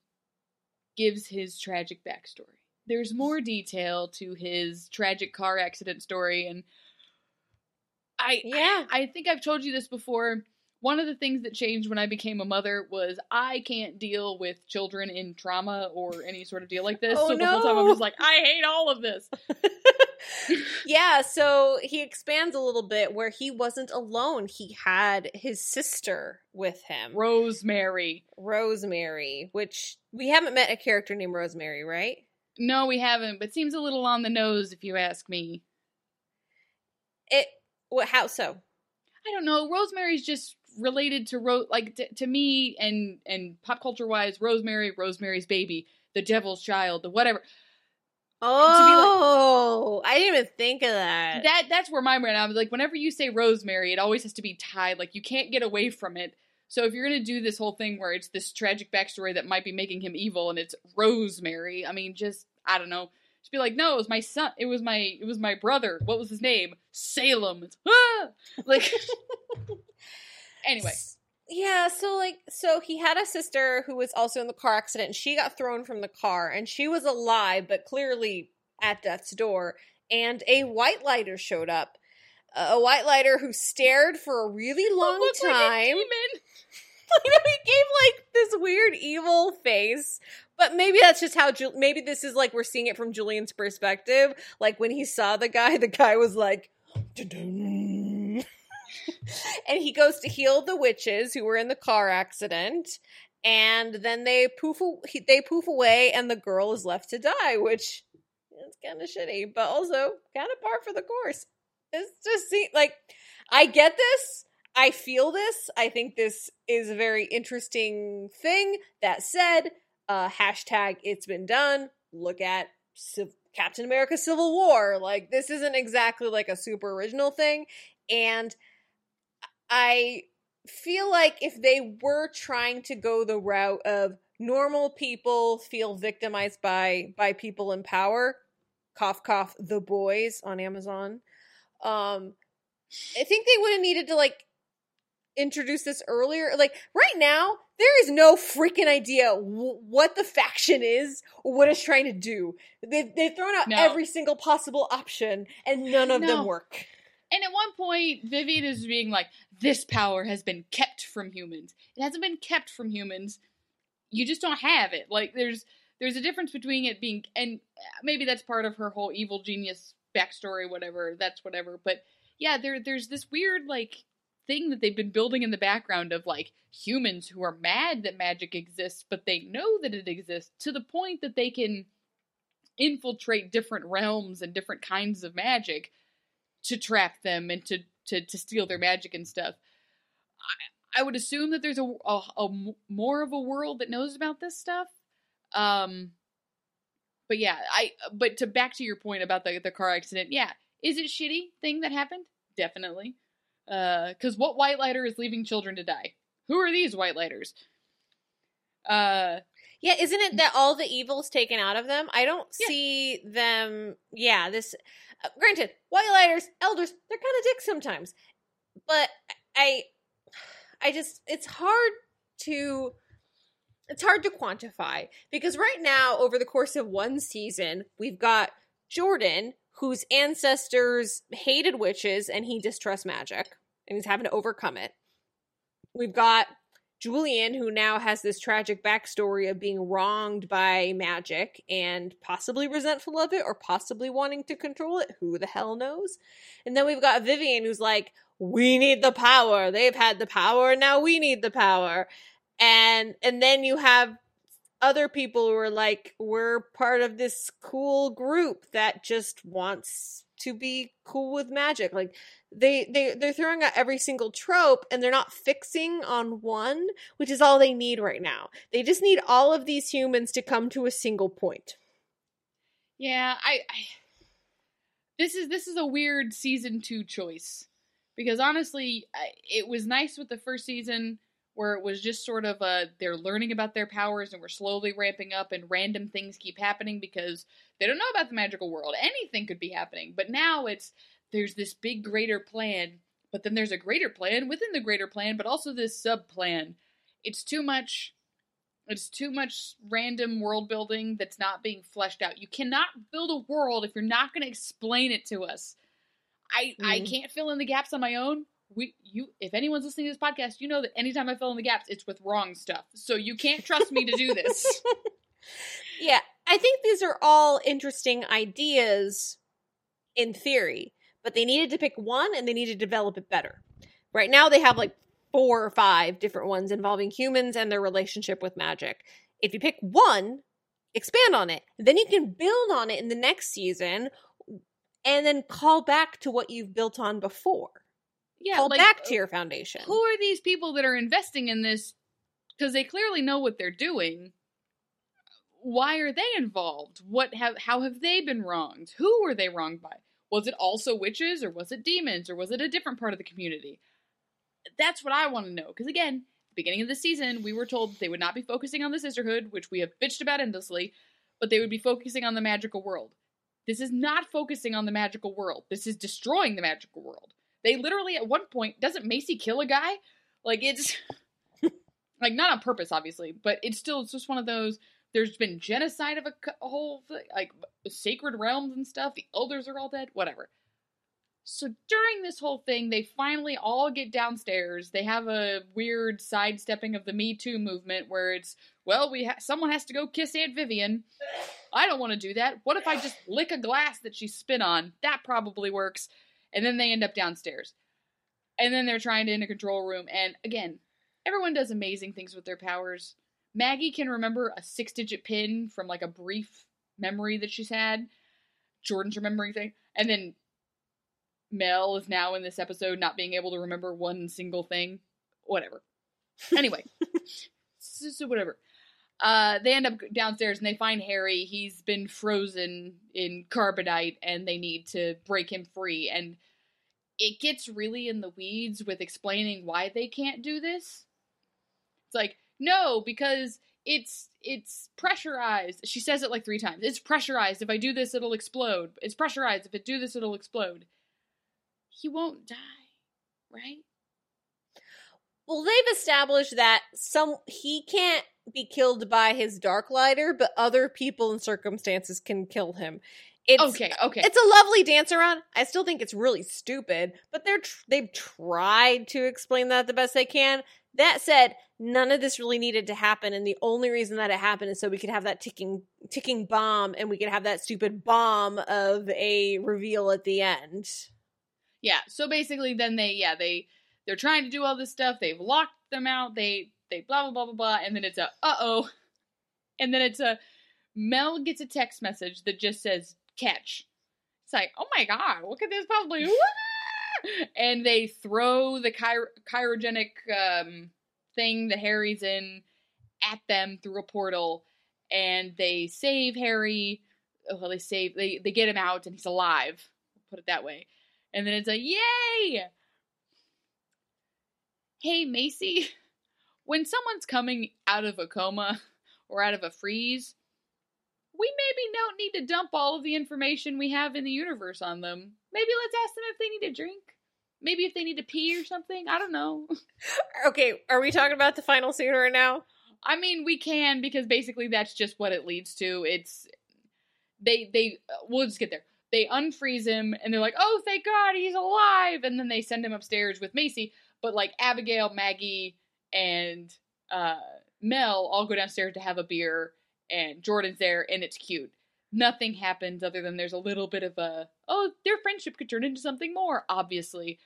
S3: gives his tragic backstory. There's more detail to his tragic car accident story, and I
S2: Yeah.
S3: I think I've told you this before. One of the things that changed when I became a mother was I can't deal with children in trauma or any sort of deal like this.
S2: Oh,
S3: so the whole time I'm just like, I hate all of this.
S2: yeah, so he expands a little bit where he wasn't alone. He had his sister with him,
S3: Rosemary.
S2: Rosemary, which we haven't met a character named Rosemary, right?
S3: No, we haven't, but seems a little on the nose if you ask me.
S2: It what how so?
S3: I don't know. Rosemary's just related to Ro- like t- to me and and pop culture wise, Rosemary, Rosemary's baby, the devil's child, the whatever.
S2: Oh, I didn't even think of that.
S3: That that's where my brain. I was like, whenever you say Rosemary, it always has to be tied. Like you can't get away from it. So if you're gonna do this whole thing where it's this tragic backstory that might be making him evil, and it's Rosemary, I mean, just I don't know. Just be like, no, it was my son. It was my it was my brother. What was his name? Salem. It's, ah! Like anyway.
S2: Yeah, so like so he had a sister who was also in the car accident and she got thrown from the car and she was alive but clearly at death's door and a white lighter showed up. A white lighter who stared for a really long
S3: like
S2: time.
S3: demon.
S2: I know he gave like this weird evil face, but maybe that's just how. Ju- maybe this is like we're seeing it from Julian's perspective. Like when he saw the guy, the guy was like, "Dun-dun." and he goes to heal the witches who were in the car accident, and then they poof. They poof away, and the girl is left to die, which is kind of shitty, but also kind of par for the course. It's just see, like I get this. I feel this. I think this is a very interesting thing. That said, uh, hashtag it's been done. Look at Civ- Captain America Civil War. Like, this isn't exactly like a super original thing. And I feel like if they were trying to go the route of normal people feel victimized by by people in power, cough cough the boys on Amazon. Um I think they would have needed to like introduce this earlier. Like right now, there is no freaking idea w- what the faction is or what it's trying to do. They've they've thrown out
S3: No.
S2: every single possible option, and none of
S3: No.
S2: them work.
S3: And at one point, Vivian is being like, "This power has been kept from humans. It hasn't been kept from humans. You just don't have it. Like there's there's a difference between it being and maybe that's part of her whole evil genius backstory, whatever. That's whatever. But yeah, there there's this weird like thing that they've been building in the background of like humans who are mad that magic exists, but they know that it exists to the point that they can infiltrate different realms and different kinds of magic to trap them and to to, to steal their magic and stuff. I, I would assume that there's a a more of a world that knows about this stuff. Um, but yeah, I but to back to your point about the the car accident, yeah, is it shitty thing that happened? Definitely. Uh, because what white lighter is leaving children to die? Who are these white lighters? Uh,
S2: Yeah, isn't it that all the evil's taken out of them? I don't
S3: Yeah.
S2: see them. Yeah, this. Uh, granted, white lighters, elders, they're kind of dicks sometimes, but I, I just it's hard to. It's hard to quantify because right now, over the course of one season, we've got Jordan, whose ancestors hated witches and he distrusts magic, and he's having to overcome it. We've got Julian, who now has this tragic backstory of being wronged by magic and possibly resentful of it or possibly wanting to control it. Who the hell knows? And then we've got Vivian, who's like, we need the power. They've had the power, and now we need the power. And and then you have other people who are like, we're part of this cool group that just wants to be cool with magic. Like they they they're throwing out every single trope and they're not fixing on one, which is all they need right now. They just need all of these humans to come to a single point.
S3: Yeah, I, I this is this is a weird season 2 choice because honestly, it was nice with the first season where it was just sort of uh they're learning about their powers and we're slowly ramping up and random things keep happening because they don't know about the magical world. Anything could be happening. But now it's there's this big greater plan, but then there's a greater plan within the greater plan, but also this sub plan. It's too much it's too much random world building that's not being fleshed out. You cannot build a world if you're not going to explain it to us. I I
S2: Mhm.
S3: can't fill in the gaps on my own. We you if anyone's listening to this podcast, you know that anytime I fill in the gaps, it's with wrong stuff. So you can't trust me to do this.
S2: Yeah, I think these are all interesting ideas in theory, but they needed to pick one and they need to develop it better. Right now, they have like four or five different ones involving humans and their relationship with magic. If you pick one, expand on it, then you can build on it in the next season and then call back to what you've built on before.
S3: yeah,
S2: call
S3: like,
S2: back to your foundation.
S3: who are these people that are investing in this because they clearly know what they're doing why are they involved? What have how have they been wronged? Who were they wronged by? Was it also witches or was it demons or was it a different part of the community? That's what i want to know because again beginning of the season we were told that they would not be focusing on the sisterhood which we have bitched about endlessly but they would be focusing on the magical world. This is not focusing on the magical world. This is destroying the magical world. They literally at one point doesn't Macy kill a guy? Like it's like not on purpose, obviously, but it's still it's just one of those. There's been genocide of a whole like sacred realms and stuff. The elders are all dead. Whatever. So during this whole thing, they finally all get downstairs. They have a weird sidestepping of the Me Too movement, where it's well, we ha- someone has to go kiss Aunt Vivian. I don't want to do that. What if I just lick a glass that she spit on? That probably works. And then they end up downstairs. And then they're trying to in a control room. And again, everyone does amazing things with their powers. Maggie can remember a six digit pin from like a brief memory that she's had. Jordan's remembering things. And then Mel is now in this episode not being able to remember one single thing. Whatever. Anyway, so, so whatever. Uh, they end up downstairs and they find Harry. He's been frozen in carbonite and they need to break him free. And it gets really in the weeds with explaining why they can't do this. It's like, no, because it's it's pressurized. She says it like three times. It's pressurized. If I do this, it'll explode. It's pressurized. If I do this, it'll explode. He won't die, right?
S2: Well, they've established that some he can't be killed by his dark lighter, but other people and circumstances can kill him. It's,
S3: okay, okay.
S2: It's a lovely dance around. I still think it's really stupid, but they're tr- they've tried to explain that the best they can. That said, none of this really needed to happen, and the only reason that it happened is so we could have that ticking ticking bomb, and we could have that stupid bomb of a reveal at the end.
S3: yeah. So basically, then they yeah they they're trying to do all this stuff. They've locked them out. They they blah blah blah blah blah, and then it's a uh oh, and then it's a Mel gets a text message that just says catch. It's like oh my god, what could this possibly? And they throw the chiro- chirogenic um, thing that Harry's in at them through a portal, and they save Harry. oh, Well, they save they they get him out, and he's alive. Put it that way. And then it's like, yay! Hey, Macy, when someone's coming out of a coma or out of a freeze, we maybe don't need to dump all of the information we have in the universe on them. Maybe let's ask them if they need a drink. Maybe if they need to pee or something. I don't know.
S2: Okay, are we talking about the final scene right now?
S3: I mean, we can because basically that's just what it leads to. It's they they uh, we'll just get there. They unfreeze him and they're like, "Oh, thank God, he's alive!" And then they send him upstairs with Macy. But like Abigail, Maggie, and uh, Mel all go downstairs to have a beer, and Jordan's there, and it's cute. Nothing happens other than there's a little bit of a oh, their friendship could turn into something more, obviously.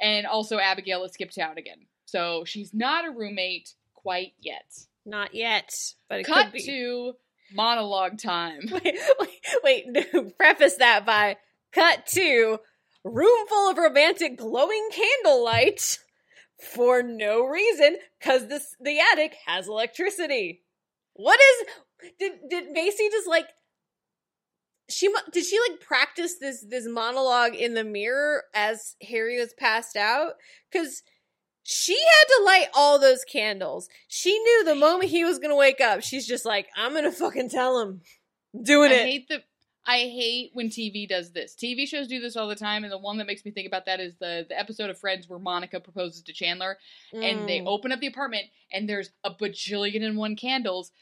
S3: And also Abigail has skipped out again, so she's not a roommate quite yet.
S2: Not yet, but it
S3: Cut
S2: could be.
S3: to monologue time.
S2: wait, wait, wait, preface that by cut to room full of romantic glowing candlelight for no reason because this the attic has electricity. What is did did Macy just like she did she like practice this this monologue in the mirror as Harry was passed out because she had to light all those candles. She knew the moment he was gonna wake up, she's just like, I'm gonna fucking tell him. Doing
S3: I
S2: it.
S3: hate the I hate when TV does this. TV shows do this all the time, and the one that makes me think about that is the the episode of Friends where Monica proposes to Chandler, and they
S2: Mm.
S3: open up the apartment, and there's a bajillion and one candles.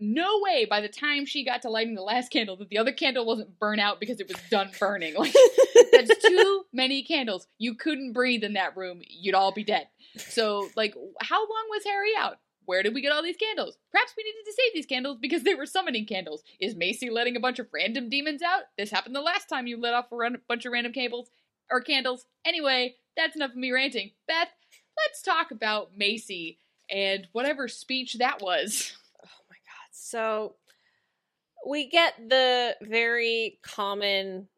S3: No way! By the time she got to lighting the last candle, that the other candle wasn't burnt out because it was done burning. Like that's too many candles. You couldn't breathe in that room. You'd all be dead. So, like, how long was Harry out? Where did we get all these candles? Perhaps we needed to save these candles because they were summoning candles. Is Macy letting a bunch of random demons out? This happened the last time you let off a bunch of random cables or candles. Anyway, that's enough of me ranting. Beth, let's talk about Macy and whatever speech that was.
S2: So we get the very common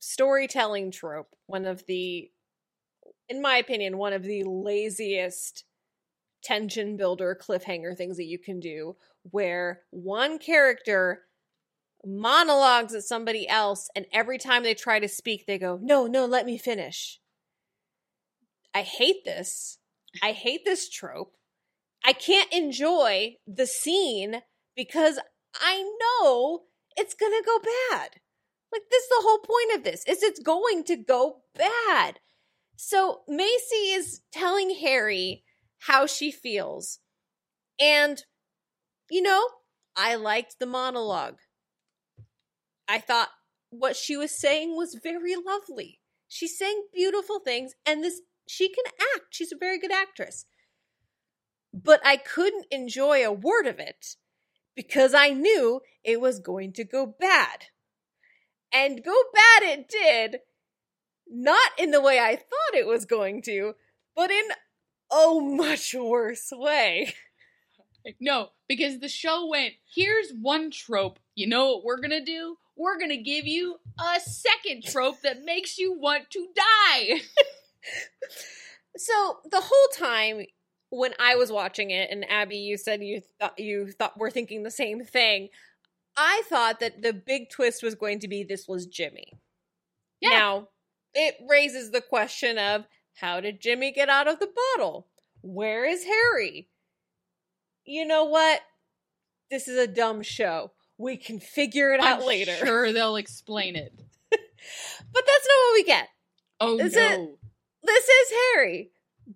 S2: storytelling trope, one of the in my opinion, one of the laziest tension builder cliffhanger things that you can do where one character monologues at somebody else and every time they try to speak they go, "No, no, let me finish." I hate this. I hate this trope. I can't enjoy the scene because I know it's going to go bad. Like this is the whole point of this. Is it's going to go bad. So Macy is telling Harry how she feels. And you know, I liked the monologue. I thought what she was saying was very lovely. She's saying beautiful things and this she can act. She's a very good actress but I couldn't enjoy a word of it because I knew it was going to go bad. And go bad it did, not in the way I thought it was going to, but in a much worse way.
S3: No, because the show went, here's one trope. You know what we're gonna do? We're gonna give you a second trope that makes you want to die.
S2: So the whole time when I was watching it, and Abby, you said you thought you thought we're thinking the same thing. I thought that the big twist was going to be this was Jimmy.
S3: Yeah.
S2: Now it raises the question of how did Jimmy get out of the bottle? Where is Harry? You know what? This is a dumb show. We can figure it out
S3: I'm
S2: later.
S3: Sure, they'll explain it.
S2: But that's not what we get.
S3: Oh
S2: Is
S3: no.
S2: it- This is Harry.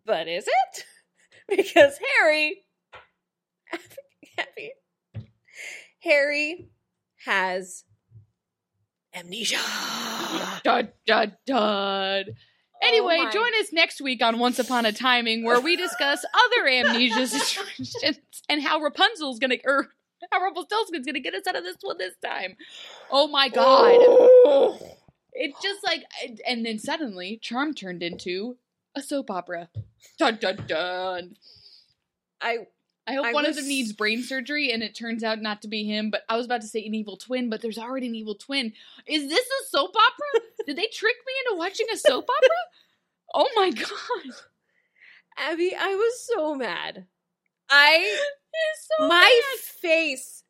S2: But is it? Because Harry Happy. Harry has amnesia.
S3: Dun, dun, dun. Oh anyway,
S2: Oh
S3: join us next week on Once Upon a Timing, where we discuss other amnesia situations and how Rapunzel's gonna, or how Rumpelstiltskin's gonna get us out of this one this time. Oh my god! It's just like, and then suddenly, Charmed turned into a soap opera. Dun dun dun.
S2: I
S3: I hope
S2: I
S3: one of them needs brain surgery and it turns out not to be him, but I was about to say an evil twin, but there's already an evil twin. Is this a soap opera? Did they trick me into watching a soap opera? Oh my god.
S2: Abby, I was so mad. I
S3: so
S2: my
S3: bad.
S2: face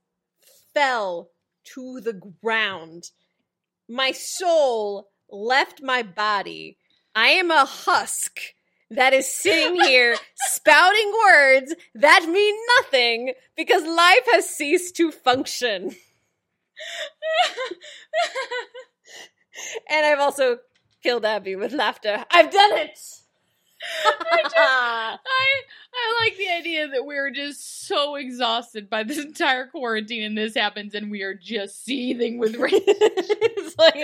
S2: fell to the ground. My soul left my body. I am a husk that is sitting here spouting words that mean nothing because life has ceased to function. And I've also killed Abby with laughter. I've done it!
S3: I I like the idea that we're just so exhausted by this entire quarantine and this happens and we are just seething with rage.
S2: it's like,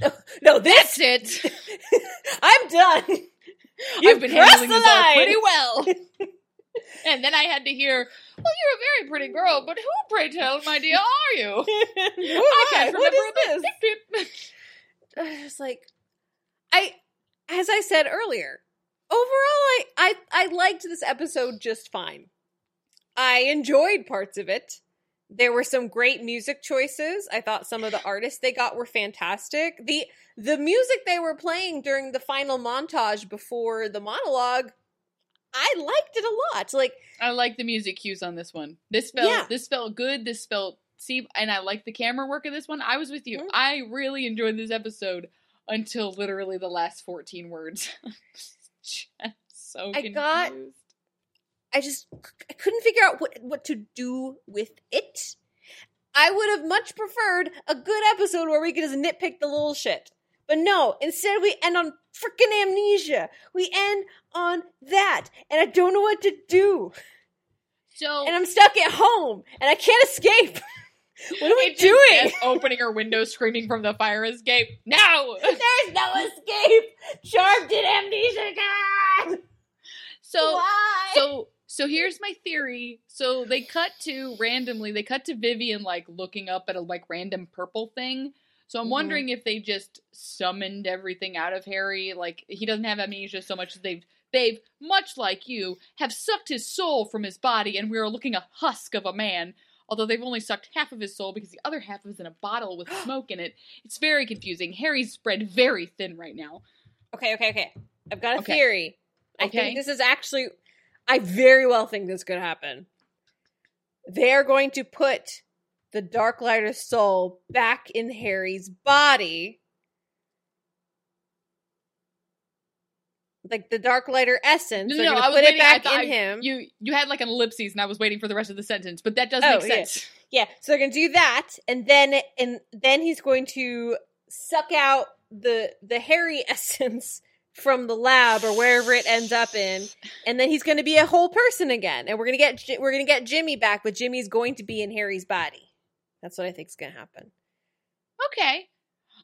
S2: no, no, this
S3: That's it.
S2: I'm done. You've
S3: I've been handling
S2: the
S3: this all pretty well. and then I had to hear, "Well, you're a very pretty girl, but who, pray tell, my dear, are you?"
S2: Who
S3: I can't
S2: What
S3: remember
S2: is
S3: bit. Pip, pip.
S2: I was like, I, as I said earlier, overall, I, I, I liked this episode just fine. I enjoyed parts of it. There were some great music choices. I thought some of the artists they got were fantastic. The the music they were playing during the final montage before the monologue, I liked it a lot. Like
S3: I like the music cues on this one. This felt
S2: Yeah.
S3: this felt good. This felt see, and I like the camera work of this one. I was with you.
S2: Mhm.
S3: I really enjoyed this episode until literally the last fourteen words. So
S2: I got- I just I couldn't figure out what what to do with it. I would have much preferred a good episode where we could just nitpick the little shit. But no, instead we end on freaking amnesia. We end on that. And I don't know what to do.
S3: So
S2: And I'm stuck at home and I can't escape. what are we
S3: just
S2: doing?
S3: Opening her window, screaming from the fire escape. No.
S2: There's no escape. Charmed in amnesia again.
S3: So
S2: Why?
S3: so so here's my theory. So they cut to randomly, they cut to Vivian like looking up at a like random purple thing. So I'm
S2: Mhm.
S3: wondering if they just summoned everything out of Harry. Like he doesn't have amnesia so much as they've they've, much like you, have sucked his soul from his body and we are looking a husk of a man. Although they've only sucked half of his soul because the other half is in a bottle with smoke in it. It's very confusing. Harry's spread very thin right now.
S2: Okay, okay, okay. I've got a
S3: Okay.
S2: theory. I
S3: Okay.
S2: think this is actually, I very well think this could happen. They're going to put the Dark Lighter's soul back in Harry's body. Like the Dark Lighter essence.
S3: No, no,
S2: gonna
S3: I was
S2: put
S3: waiting.
S2: it
S3: I
S2: back in him.
S3: You you had like an ellipses, and I was waiting for the rest of the sentence, but that does
S2: Oh,
S3: make sense.
S2: Yeah, so they're gonna do that, and then and then he's going to suck out the the hairy essence from the lab or wherever it ends up in, and then he's gonna be a whole person again, and we're gonna get Ji- we're gonna get Jimmy back, but Jimmy's going to be in Harry's body. That's what I think is gonna happen.
S3: Okay.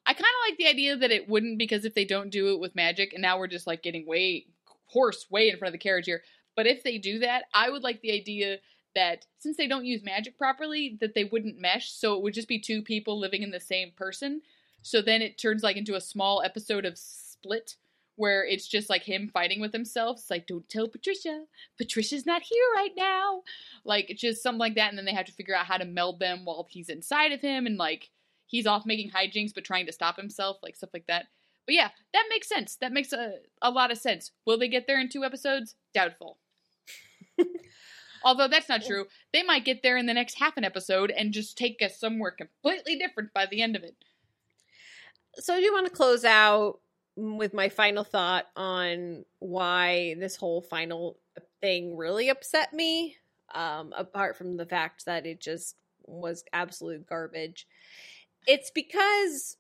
S3: I kind of like the idea that it wouldn't because if they don't do it with magic, and now we're just like getting way horse way in front of the carriage here. But if they do that, I would like the idea that since they don't use magic properly, that they wouldn't mesh, so it would just be two people living in the same person. So then it turns like into a small episode of Split where it's just like him fighting with himself. It's like, don't tell Patricia. Patricia's not here right now. Like it's just something like that, and then they have to figure out how to meld them while he's inside of him, and like he's off making hijinks but trying to stop himself, like stuff like that. But yeah, that makes sense. That makes a, a lot of sense. Will they get there in two episodes? Doubtful. Although that's not true. They might get there in the next half an episode and just take us somewhere completely different by the end of it.
S2: So I do want to close out with my final thought on why this whole final thing really upset me. Um, apart from the fact that it just was absolute garbage. It's because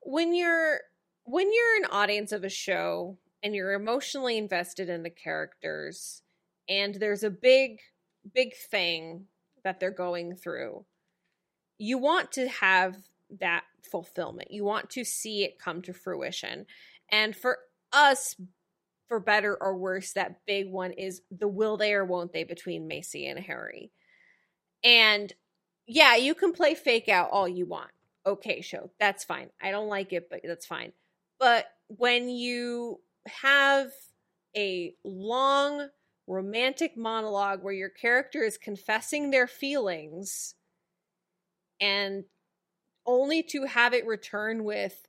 S2: when you're when you're an audience of a show and you're emotionally invested in the characters and there's a big big thing that they're going through you want to have that fulfillment. You want to see it come to fruition. And for us for better or worse that big one is the will they or won't they between macy and harry. And yeah you can play fake out all you want. Okay show that's fine. I don't like it but that's fine. But when you have a long romantic monologue where your character is confessing their feelings and only to have it return with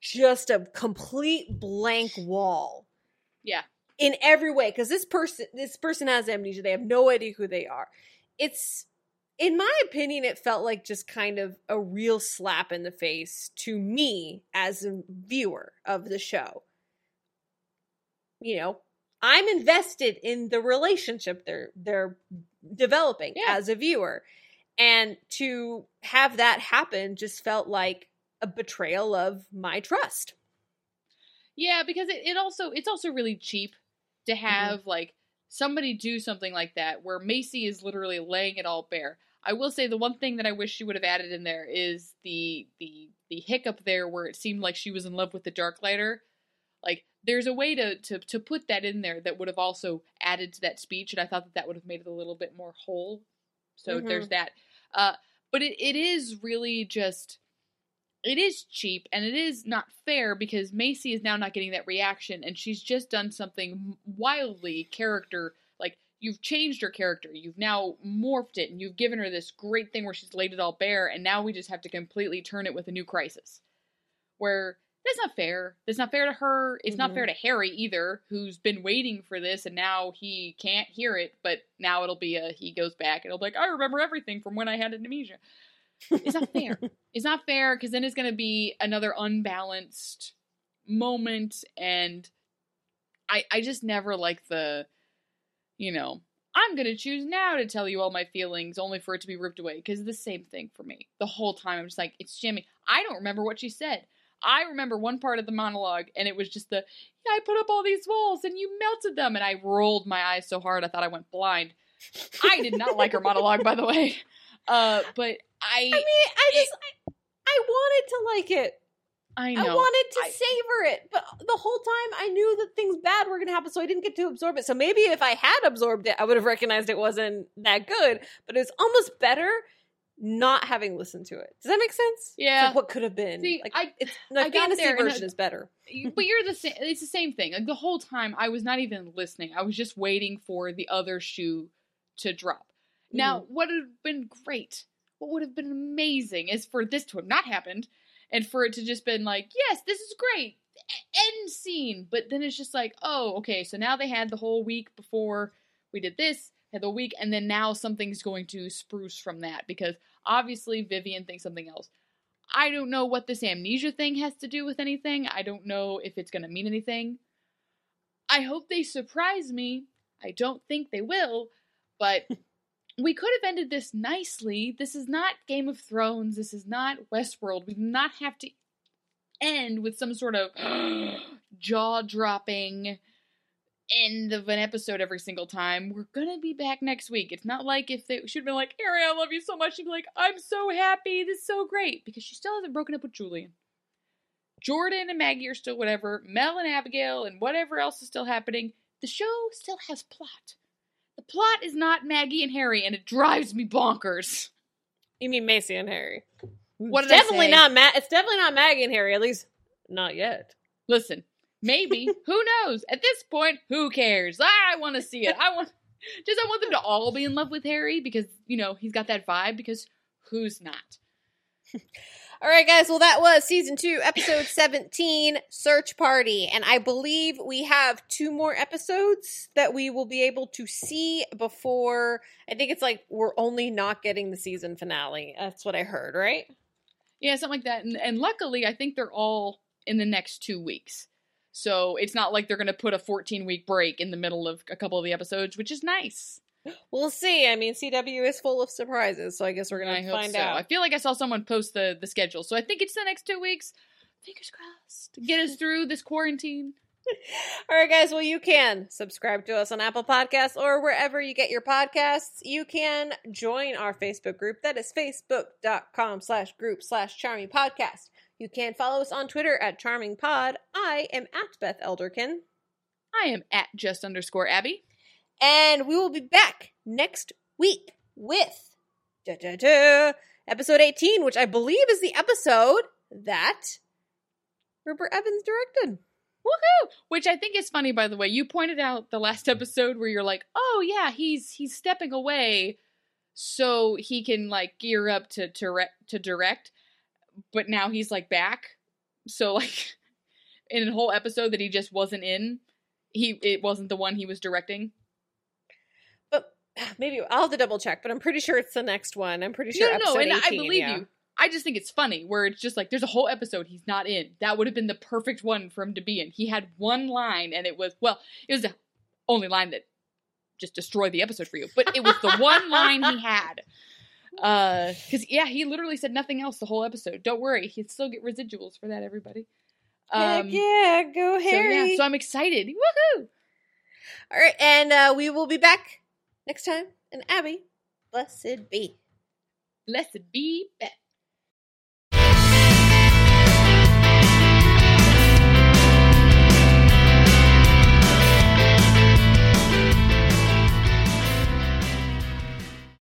S2: just a complete blank wall
S3: Yeah.
S2: in every way because this person this person has amnesia they have no idea who they are it's in my opinion it felt like just kind of a real slap in the face to me as a viewer of the show. You know i'm invested in the relationship they're they're developing
S3: Yeah.
S2: as a viewer. And to have that happen just felt like a betrayal of my trust.
S3: Yeah, because it, it also it's also really cheap to mm-hmm. have like somebody do something like that where Macy is literally laying it all bare. I will say the one thing that I wish she would have added in there is the the the hiccup there where it seemed like she was in love with the Darklighter. Like there's a way to to to put that in there that would have also added to that speech, and I thought that that would have made it a little bit more whole. So
S2: Mhm.
S3: there's that. Uh, but it, it is really just it is cheap and it is not fair because Macy is now not getting that reaction and she's just done something wildly character like you've changed her character you've now morphed it and you've given her this great thing where she's laid it all bare and now we just have to completely turn it with a new crisis. Where that's not fair. That's not fair to her. It's not
S2: Mhm.
S3: fair to Harry either who's been waiting for this and now he can't hear it but now it'll be a he goes back and it'll be like I remember everything from when I had amnesia it's not fair. it's not fair because then it's going to be another unbalanced moment, and I I just never like the, you know, I'm gonna choose now to tell you all my feelings, only for it to be ripped away. Because the same thing for me. The whole time I'm just like, it's Jimmy. I don't remember what she said. I remember one part of the monologue, and it was just the, yeah, I put up all these walls and you melted them, and I rolled my eyes so hard I thought I went blind. I did not like her monologue, by the way. Uh, but I,
S2: I mean, I just I, I wanted to like it.
S3: I know.
S2: I, wanted to
S3: I-
S2: savor it, but the whole time I knew that things bad were going to happen, so I didn't get to absorb it. So maybe if I had absorbed it, I would have recognized it wasn't that good. But it's almost better not having listened to it. Does that make sense?
S3: Yeah.
S2: like what could have been.
S3: See,
S2: like,
S3: I-
S2: it's
S3: I
S2: the
S3: get
S2: fantasy
S3: there,
S2: version
S3: I-
S2: is better.
S3: But you're the same. It's the same thing. Like the whole time, I was not even listening. I was just waiting for the other shoe to drop. Now, mm-hmm. what would have been great, what would have been amazing, is for this to have not happened, and for it to just been like, yes, this is great, end scene. But then it's just like, oh, okay, so now they had the whole week before we did this, had the week, and then now something's going to spruce from that because obviously Vivian thinks something else. I don't know what this amnesia thing has to do with anything. I don't know if it's going to mean anything. I hope they surprise me. I don't think they will, but we could have ended this nicely. This is not Game of Thrones. This is not Westworld. We do not have to end with some sort of jaw dropping end of an episode every single time. We're gonna be back next week. It's not like if they should have been like, Harry, I love you so much. She'd be like, I'm so happy. This is so great. Because she still hasn't broken up with Julian. Jordan and Maggie are still whatever. Mel and Abigail and whatever else is still happening. The show still has plot. The plot is not Maggie and Harry, and it drives me bonkers.
S2: You mean Macy and Harry?
S3: What
S2: It's
S3: did I
S2: definitely not Matt. It's definitely not Maggie and Harry. At least not yet.
S3: Listen, maybe. who knows? At this point, who cares? I want to see it. I want just I want them to all be in love with Harry because, you know, he's got that vibe because who's not?
S2: All right, guys. Well, that was season two, episode 17, Search Party. And I believe we have two more episodes that we will be able to see before. I think it's like we're only not getting the season finale. That's what I heard, right?
S3: Yeah, something like that. And, and luckily, I think they're all in the next two weeks. So it's not like they're going to put a 14 week break in the middle of a couple of the episodes, which is nice.
S2: We'll see. I mean, CW is full of surprises, so I guess we're going to
S3: hope
S2: find
S3: so.
S2: out.
S3: I feel like I saw someone post the, the schedule. So I think it's the next two weeks. Fingers crossed. Get us through this quarantine.
S2: All right, guys. Well, you can subscribe to us on Apple Podcasts or wherever you get your podcasts. You can join our Facebook group. That is facebook.com slash group slash charming podcast. You can follow us on Twitter at charming pod. I am at Beth Elderkin.
S3: I am at just underscore Abby.
S2: And we will be back next week with episode 18, which I believe is the episode that Rupert Evans directed.
S3: Woohoo! Which I think is funny, by the way. You pointed out the last episode where you're like, "Oh yeah, he's he's stepping away, so he can like gear up to to to direct." But now he's like back, so like in a whole episode that he just wasn't in, he it wasn't the one he was directing.
S2: Maybe I'll have to double check, but I'm pretty sure it's the next one. I'm pretty sure
S3: no, no, and I believe
S2: yeah.
S3: you. I just think it's funny where it's just like there's a whole episode he's not in. That would have been the perfect one for him to be in. He had one line, and it was well, it was the only line that just destroyed the episode for you. But it was the one line he had. Uh, because yeah, he literally said nothing else the whole episode. Don't worry, he'd still get residuals for that, everybody. Um,
S2: yeah, go
S3: so
S2: Harry.
S3: yeah, so I'm excited. Woohoo!
S2: All right, and uh, we will be back next time. And Abby, blessed be.
S3: Blessed be Beth.